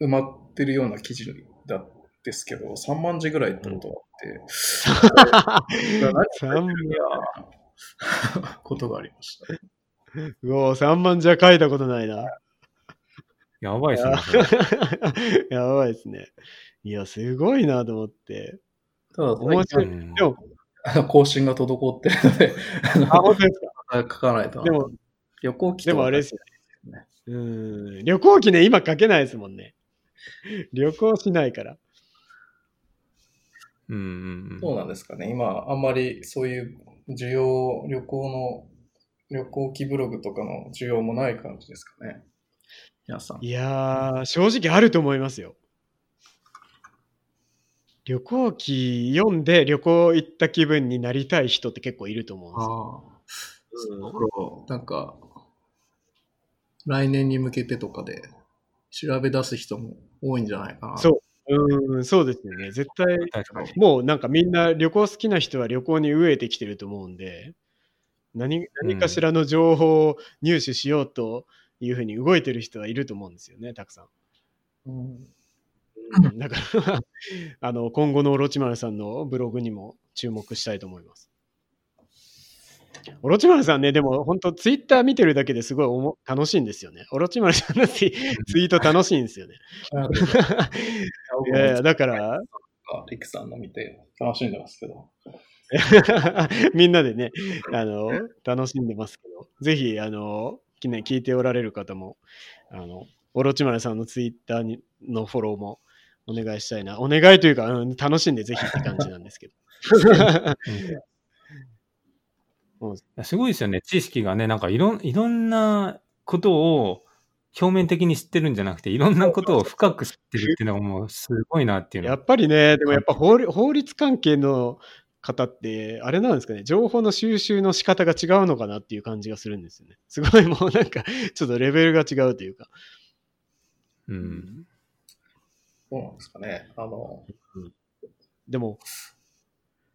埋まってるような記事だですけど、3万字ぐらいってことがあって、[LAUGHS] 三万 [LAUGHS] ことがありました。[LAUGHS] うお3万じゃ書いたことないな。やばいですね。やばい [LAUGHS] ですね。いや、すごいなと思って。ただ、面白い。うんでも、あの更新が滞ってるので、あ、本当ですか？書かないとな。でも、旅行機でとかもあれですよね。うん。旅行機ね、今書けないですもんね。旅行しないから。うんうんうんそうなんですかね。今、あんまりそういう需要、旅行の、旅行機ブログとかの需要もない感じですかね。皆さん。いやー、正直あると思いますよ。旅行記読んで旅行行った気分になりたい人って結構いると思うんですよ。ああ。なんか、来年に向けてとかで調べ出す人も多いんじゃないかな。そううん、そうですよね。絶対。もうなんかみんな旅行好きな人は旅行に飢えてきてると思うんで、何何かしらの情報を入手しようというふうに動いてる人はいると思うんですよね、たくさん。うんうんだから、[LAUGHS] あの、今後のオロチマルさんのブログにも注目したいと思います。オロチマルさんね、でも本当ツイッター見てるだけですごいおも楽しいんですよね。オロチマルさんのツイート楽しいんですよね。いやいや、だから、リクさんの見て楽しんでますけど。[LAUGHS] みんなでね、あの、楽しんでますけど、ぜひ、あの、きね、聞いておられる方も、あの、オロチマルさんのツイッターにのフォローもお願いしたいな。お願いというか、うん楽しんでぜひって感じなんですけど。[LAUGHS] いやすごいですよね。知識がね、なんかいろんいろんなことを表面的に知ってるんじゃなくて、いろんなことを深く知ってるっていうのがもうすごいなっていうのやっぱりね、でもやっぱ法律法律関係の方って、あれなんですかね、情報の収集の仕方が違うのかなっていう感じがするんですよね。すごいもうなんか、ちょっとレベルが違うというか。うん。そうなんですかね。あの、でも、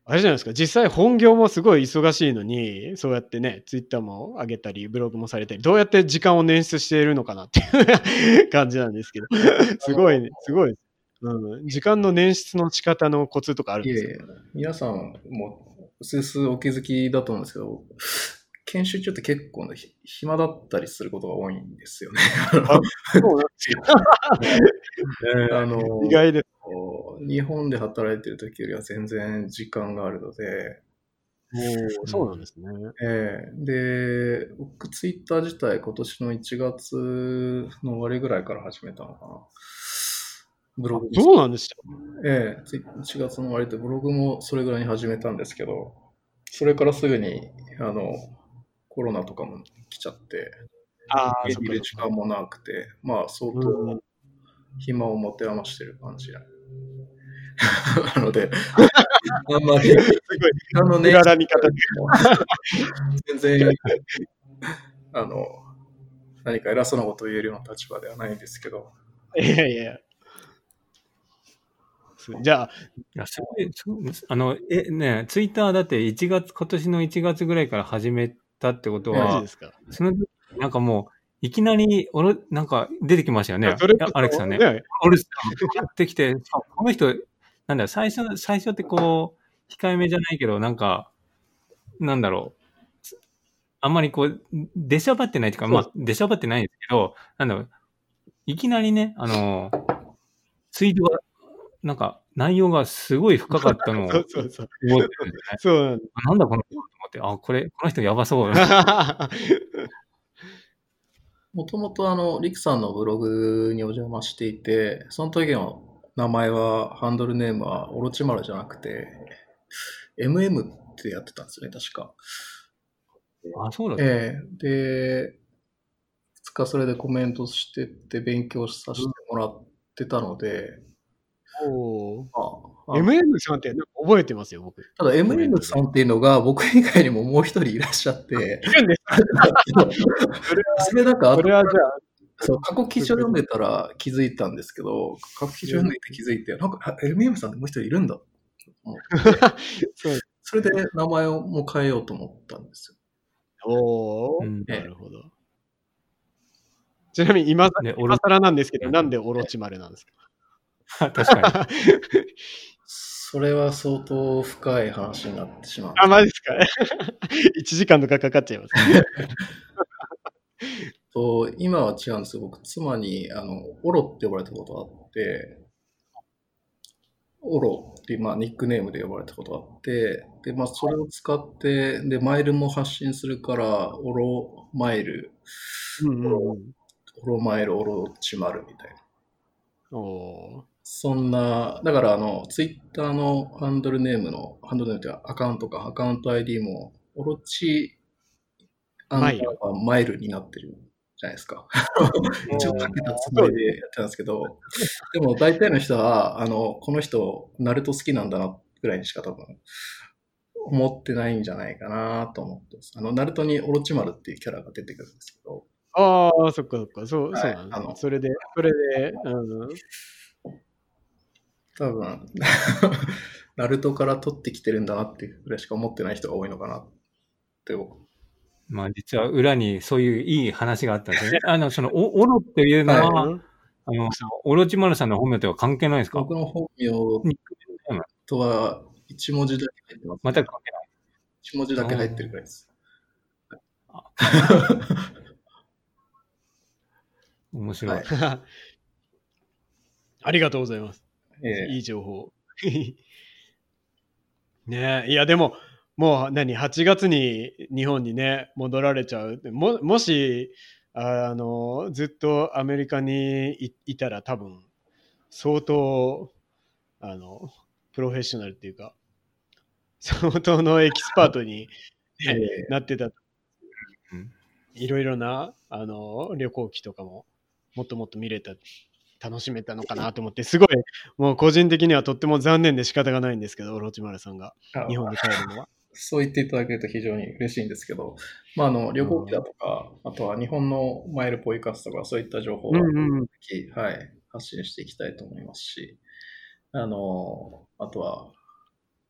あれじゃないですか、実際本業もすごい忙しいのに、そうやってね、ツイッターも上げたり、ブログもされたり、どうやって時間を捻出しているのかなっていう [LAUGHS] 感じなんですけど、すごい、すごい。うん、時間の捻出の仕方のコツとかあるんですか？皆さんもう、すすお気づきだと思うんですけど、研修中って結構ね、ひ暇だったりすることが多いんですよね。そうなんですよ。[LAUGHS] あの意外です。日本で働いてる時よりは全然時間があるので、おーそうなんですね。ええで、僕ツイッター自体今年の1月の終わりぐらいから始めたのかな。ブログそうなんですよ。ええ、つい1月の終わりでブログもそれぐらいに始めたんですけど、それからすぐに、あの、コロナとかも来ちゃって、ああ、家にいる時。間もなくて、まあ相うん当暇を持て余してる感じ [LAUGHS] なので、あんまりすごい、あのね、裏み方で。全然、あの、何か偉そうなことを言えるような立場ではないんですけど、いやいや。じゃあ、いや、すごい、すごいあの、え、ね、ツイッターだって1月、今年の1月ぐらいから始めたってことはその時、なんかもう、いきなり、俺、なんか出てきましたよね。アレックさんね。ね俺、やってきて、この人、なんだよ、最初、最初ってこう、控えめじゃないけど、なんか、なんだろう。あんまりこう、出しゃばってないっていうか、まあ、出しゃばってないんですけど、なんだろう。いきなりね、あの、ツイートが、なんか、内容がすごい深かったのを [LAUGHS] そ覚。えてるんですね。そうなんあなんだこの人と思って、あ、これ、この人やばそう。だ。[LAUGHS] もともとあの、リクさんのブログにお邪魔していて、その時の名前は、ハンドルネームはオロチマルじゃなくて、MM ってやってたんですよね、確か。あ、そうだった。ええで、2日それでコメントしてって勉強させてもらってたので、おー。ああ。MM さんってなんか覚えてますよ、僕。ただ MM さんっていうのが僕以外にももう一人いらっしゃって、いるんです。か [LAUGHS] それなんかそれはじゃあ、そう過去記事を読んでたら気づいたんですけど、過去記事を読んでて気づいて、なんか、あ MM さんってもう一人いるんだ。[LAUGHS] そう。それで名前をもう変えようと思ったんですよ。おー。うん。なるほど。ちなみに今、ね今更なんですけど、なんでオロチマルなんですか？[LAUGHS] 確かに。それは相当深い話になってしまう。あ、マジですか [LAUGHS] ?1 時間とかかかっちゃいます、[LAUGHS] と今は違うんですよ。僕、妻に、あの、オロって呼ばれたことがあって、オロっていう、まあ、ニックネームで呼ばれたことがあって、で、まあ、それを使って、で、マイルも発信するから、オロマイル、うん。オロマイル、オロチマルみたいな。おーそんな、だからあの、ツイッターのハンドルネームの、ハンドルネームというかアカウントか、アカウント ID も、オロチアンダーバーマイルになってるじゃないですか。一応かけたつもりでやってたんですけど、でも大体の人は、あの、この人、ナルト好きなんだな、ぐらいにしか多分、思ってないんじゃないかなと思ってます。あの、ナルトにオロチマルっていうキャラが出てくるんですけど、ああ、そっかそっか、そう、はいそうなんですあのそれで、それで、うん、多分、[LAUGHS] ナルトから取ってきてるんだなっていうぐらいしか思ってない人が多いのかなってまあ実は裏にそういういい話があったんですね。[LAUGHS] あの、その、お、オロっていうのは、うんあの、オロチマルさんの本名とは関係ないですか？僕の本名とは1文字だけ入ってます。全く関係ない。1文字だけ入ってるくらいです。面白い。はい [LAUGHS] ありがとうございます。ええいい情報。[LAUGHS] ねえ、いやでも、もう何、8月に日本にね、戻られちゃう。ももし、あの、ずっとアメリカにいいたら多分、相当、あの、プロフェッショナルっていうか、相当のエキスパートに、[LAUGHS] えねえなってたうん。いろいろな、あの、旅行記とかも、もっともっと見れた、楽しめたのかなと思って、すごい、もう個人的にはとっても残念で仕方がないんですけど、オロチマルさんがあ日本に帰るのは。そう言っていただけると非常に嬉しいんですけど、まあ、あの旅行記だとか、あとは日本のマイルポイ活とか、そういった情報を、うんうんはい、発信していきたいと思いますし、あの、あとは、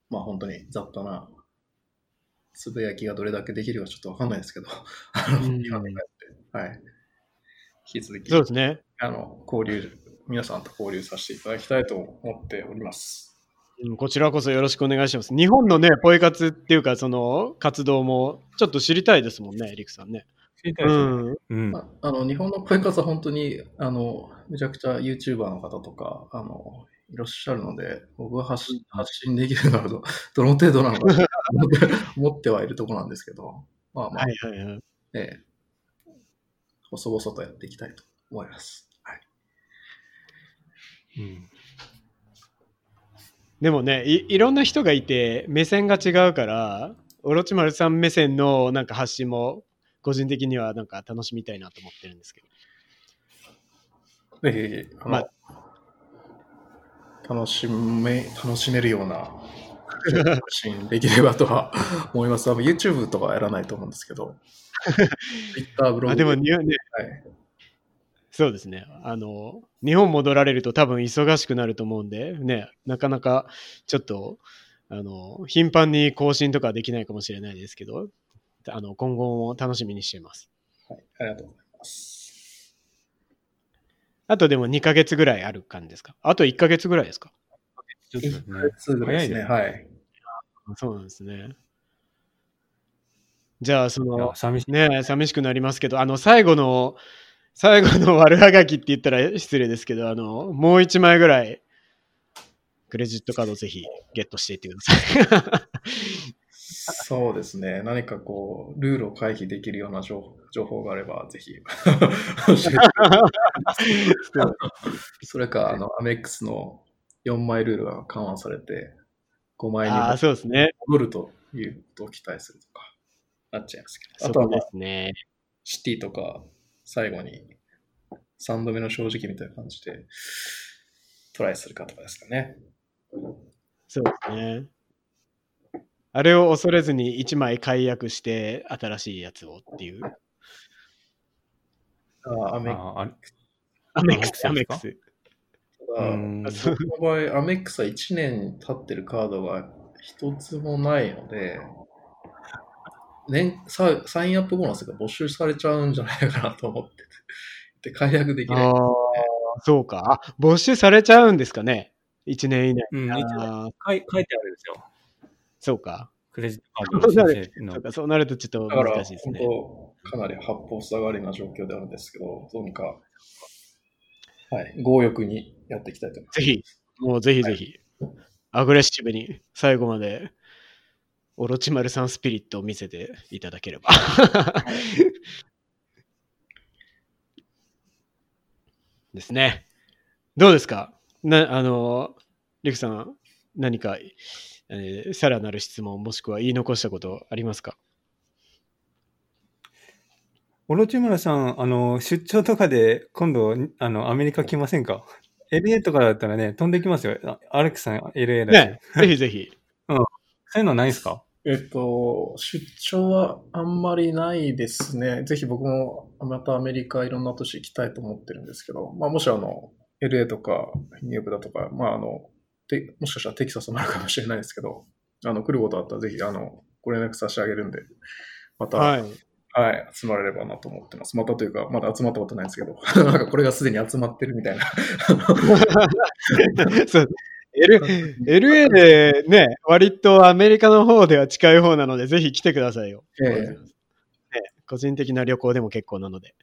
まあ本当に雑多なつぶやきがどれだけできるかちょっとわかんないですけど、あのうん日本に帰って、はい。引き続き、そうですね。あの、交流、皆さんと交流させていただきたいと思っております。うんこちらこそよろしくお願いします。日本のね、ポイ活っていうか、その活動もちょっと知りたいですもんね、エリクさんね。知りたいですねうん。うん。ああの日本のポイ活は本当にあのめちゃくちゃ YouTuber の方とかあのいらっしゃるので、僕が発信発信できるのはどどの程度なのかと思って思ってはいるところなんですけど、まあまあ、はいはいはい。ええ細々とやっていきたいと思います。はい、うんでもねい、いろんな人がいて、目線が違うから、オロチマルさん目線のなんか発信も、個人的にはなんか楽しみたいなと思ってるんですけど。ぜひぜひあ楽しめ楽しめるような [LAUGHS] 発信できればとは思います。YouTube とかはやらないと思うんですけど、Twitter、ブログあでもにね、はいそうですね。あの、日本戻られると多分忙しくなると思うんで、ね、なかなかちょっと、あの、頻繁に更新とかできないかもしれないですけど、あの、今後も楽しみにしています。はい、ありがとうございます。あとでも2ヶ月ぐらいある感じですか？あと1ヶ月ぐらいですか？ちょっとですね。2ぐらいですね。早はい。そうなんですね。じゃあ、その、寂しい。ね寂しくなりますけど、あの、最後の、最後の [LAUGHS] 悪はがきって言ったら失礼ですけど、あの、もう1枚ぐらい、クレジットカードぜひゲットしていってください。[LAUGHS] そうですね。何かこう、ルールを回避できるような情報情報があれば、ぜひ。[LAUGHS] それか、あの、アメックスの4枚ルールが緩和されて、5枚にああ、そうですね。戻るということを期待するとか、なっちゃいますけど。あとは、でまあ、すね。シティとか、最後に3度目の正直みたいな感じでトライするかとかですかね。そうですね。あれを恐れずに1枚解約して新しいやつをっていう。あアメックああれアメックス、アメックスその場合、アメックスは1年経ってるカードが一つもないので、年ササインアップボーナスが没収されちゃうんじゃないかなと思ってて、[LAUGHS] で解約できない。ああ、そうか。あ、没収されちゃうんですかね。1年以内。うん、書い書いてあるんですよ。そうか。クレジットカードの申請のそう。か、そうなるとちょっと難しいですね。かなり八方塞がりな状況であるんですけど、どうにか、はい、強欲にやっていきたいと思います。ぜひ、もうぜひぜひ、アグレッシブに最後まで、オロチマルさんスピリットを見せていただければ。ですね。どうですか？な、あの、リクさん、何か、えーさらなる質問もしくは言い残したことありますか？オロチマルさん、あの、出張とかで今度、あの、アメリカ来ませんか ?LA とかだったらね、飛んできますよ。あアレックスさん、LA だし。ね、ぜひぜひ。そういうのないですか？えっと、出張はあんまりないですね。ぜひ僕もまたアメリカいろんな都市行きたいと思ってるんですけど、まあもしあの、LA とかニューヨークだとか、まああの、てもしかしたらテキサスもあるかもしれないですけど、あの、来ることあったらぜひあの、ご連絡差し上げるんで、また、はい、はい。はい、集まれればなと思ってます。またというか、まだ集まったことないんですけど、[LAUGHS] なんかこれがすでに集まってるみたいな。[LAUGHS] [LAUGHS] そう。L、LA でね、割とアメリカの方では近い方なので、ぜひ来てくださいよ。ええね個人的な旅行でも結構なので。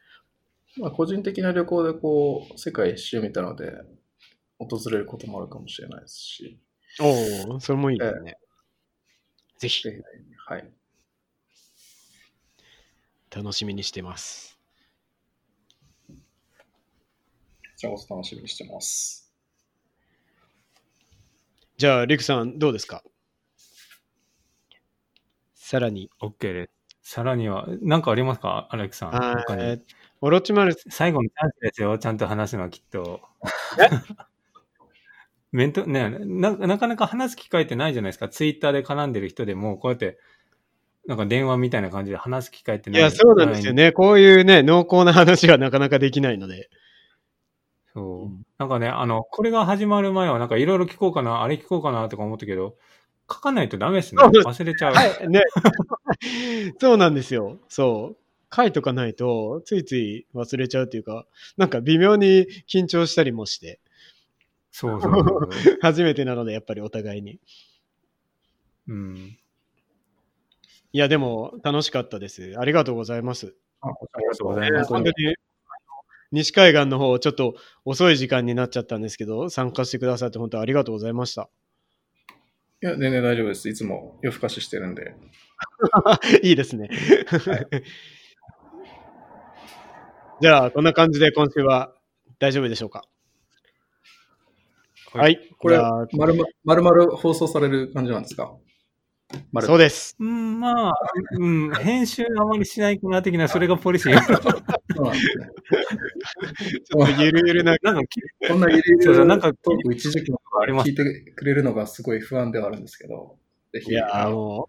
まあ、個人的な旅行でこう、世界一周みたので、訪れることもあるかもしれないですし、おお、それもいいですね。ぜひぜひ、はい。楽しみにしてます。こちらこそ楽しみにしてます。じゃあ、リクさん、どうですか？さらに、OK です。さらには、何かありますか？アレックさん。あ他にーオロチマル、最後のチャンスですよ。ちゃんと話すのはきっと。[LAUGHS] 面とねな、なかなか話す機会ってないじゃないですか。ツイッターで絡んでる人でも、こうやって、なんか電話みたいな感じで話す機会ってないいや、そうなんですよ。ね。こういうね、濃厚な話はなかなかできないので。そう。なんかね、あの、これが始まる前は、なんかいろいろ聞こうかな、あれ聞こうかなとか思ったけど、書かないとダメですね。忘れちゃう。はい、ね。[LAUGHS] そうなんですよ。そう。書いとかないと、ついつい忘れちゃうというか、なんか微妙に緊張したりもして、そうそうそう。[LAUGHS] 初めてなので、やっぱりお互いに。うん。いや、でも楽しかったです。ありがとうございます。ありがとうございらます本当に、西海岸の方、ちょっと遅い時間になっちゃったんですけど、参加してくださって本当ありがとうございました。いや、全然大丈夫です。いつも夜更かししてるんで。[LAUGHS] いいですね。じゃあ、こんな感じで今週は大丈夫でしょうか？はいはい。これじゃあ、まるままるまる放送される感じなんですか？まるそうです。うん、まあ、うん、編集あまりしないかな的な、それがポリシー。ちょっとゆるゆるな。なんかき、こんなゆるゆるなんかトーク1時間あります聞いてくれるのがすごい不安ではあるんですけど、ぜひ楽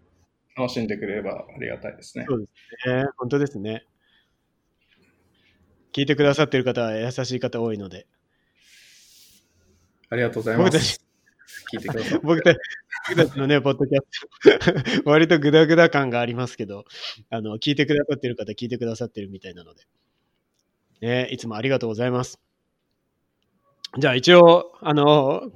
しんでくれればありがたいですね。う、ね、本当ですね。聞いてくださってる方は優しい方多いので、ありがとうございま僕たすち。聞いてください。僕た僕たちのね、ポッドキャスト、[LAUGHS] 割とグダグダ感がありますけど、あの、聞いてくださってる方、聞いてくださってるみたいなので、ね、いつもありがとうございます。じゃあ一応、あの、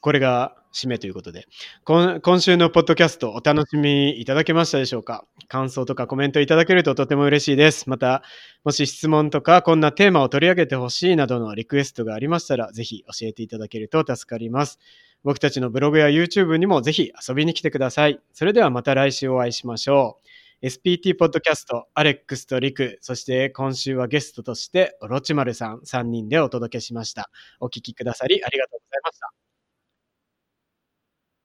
これが締めということで、今今週のポッドキャストお楽しみいただけましたでしょうか？感想とかコメントいただけるととても嬉しいです。また、もし質問とかこんなテーマを取り上げてほしいなどのリクエストがありましたら、ぜひ教えていただけると助かります。僕たちのブログや YouTube にもぜひ遊びに来てください。それではまた来週お会いしましょう。SPT ポッドキャスト、アレックスとリク、そして今週はゲストとして、オロチマルさん3人でお届けしました。お聞きくださりありがとうございました。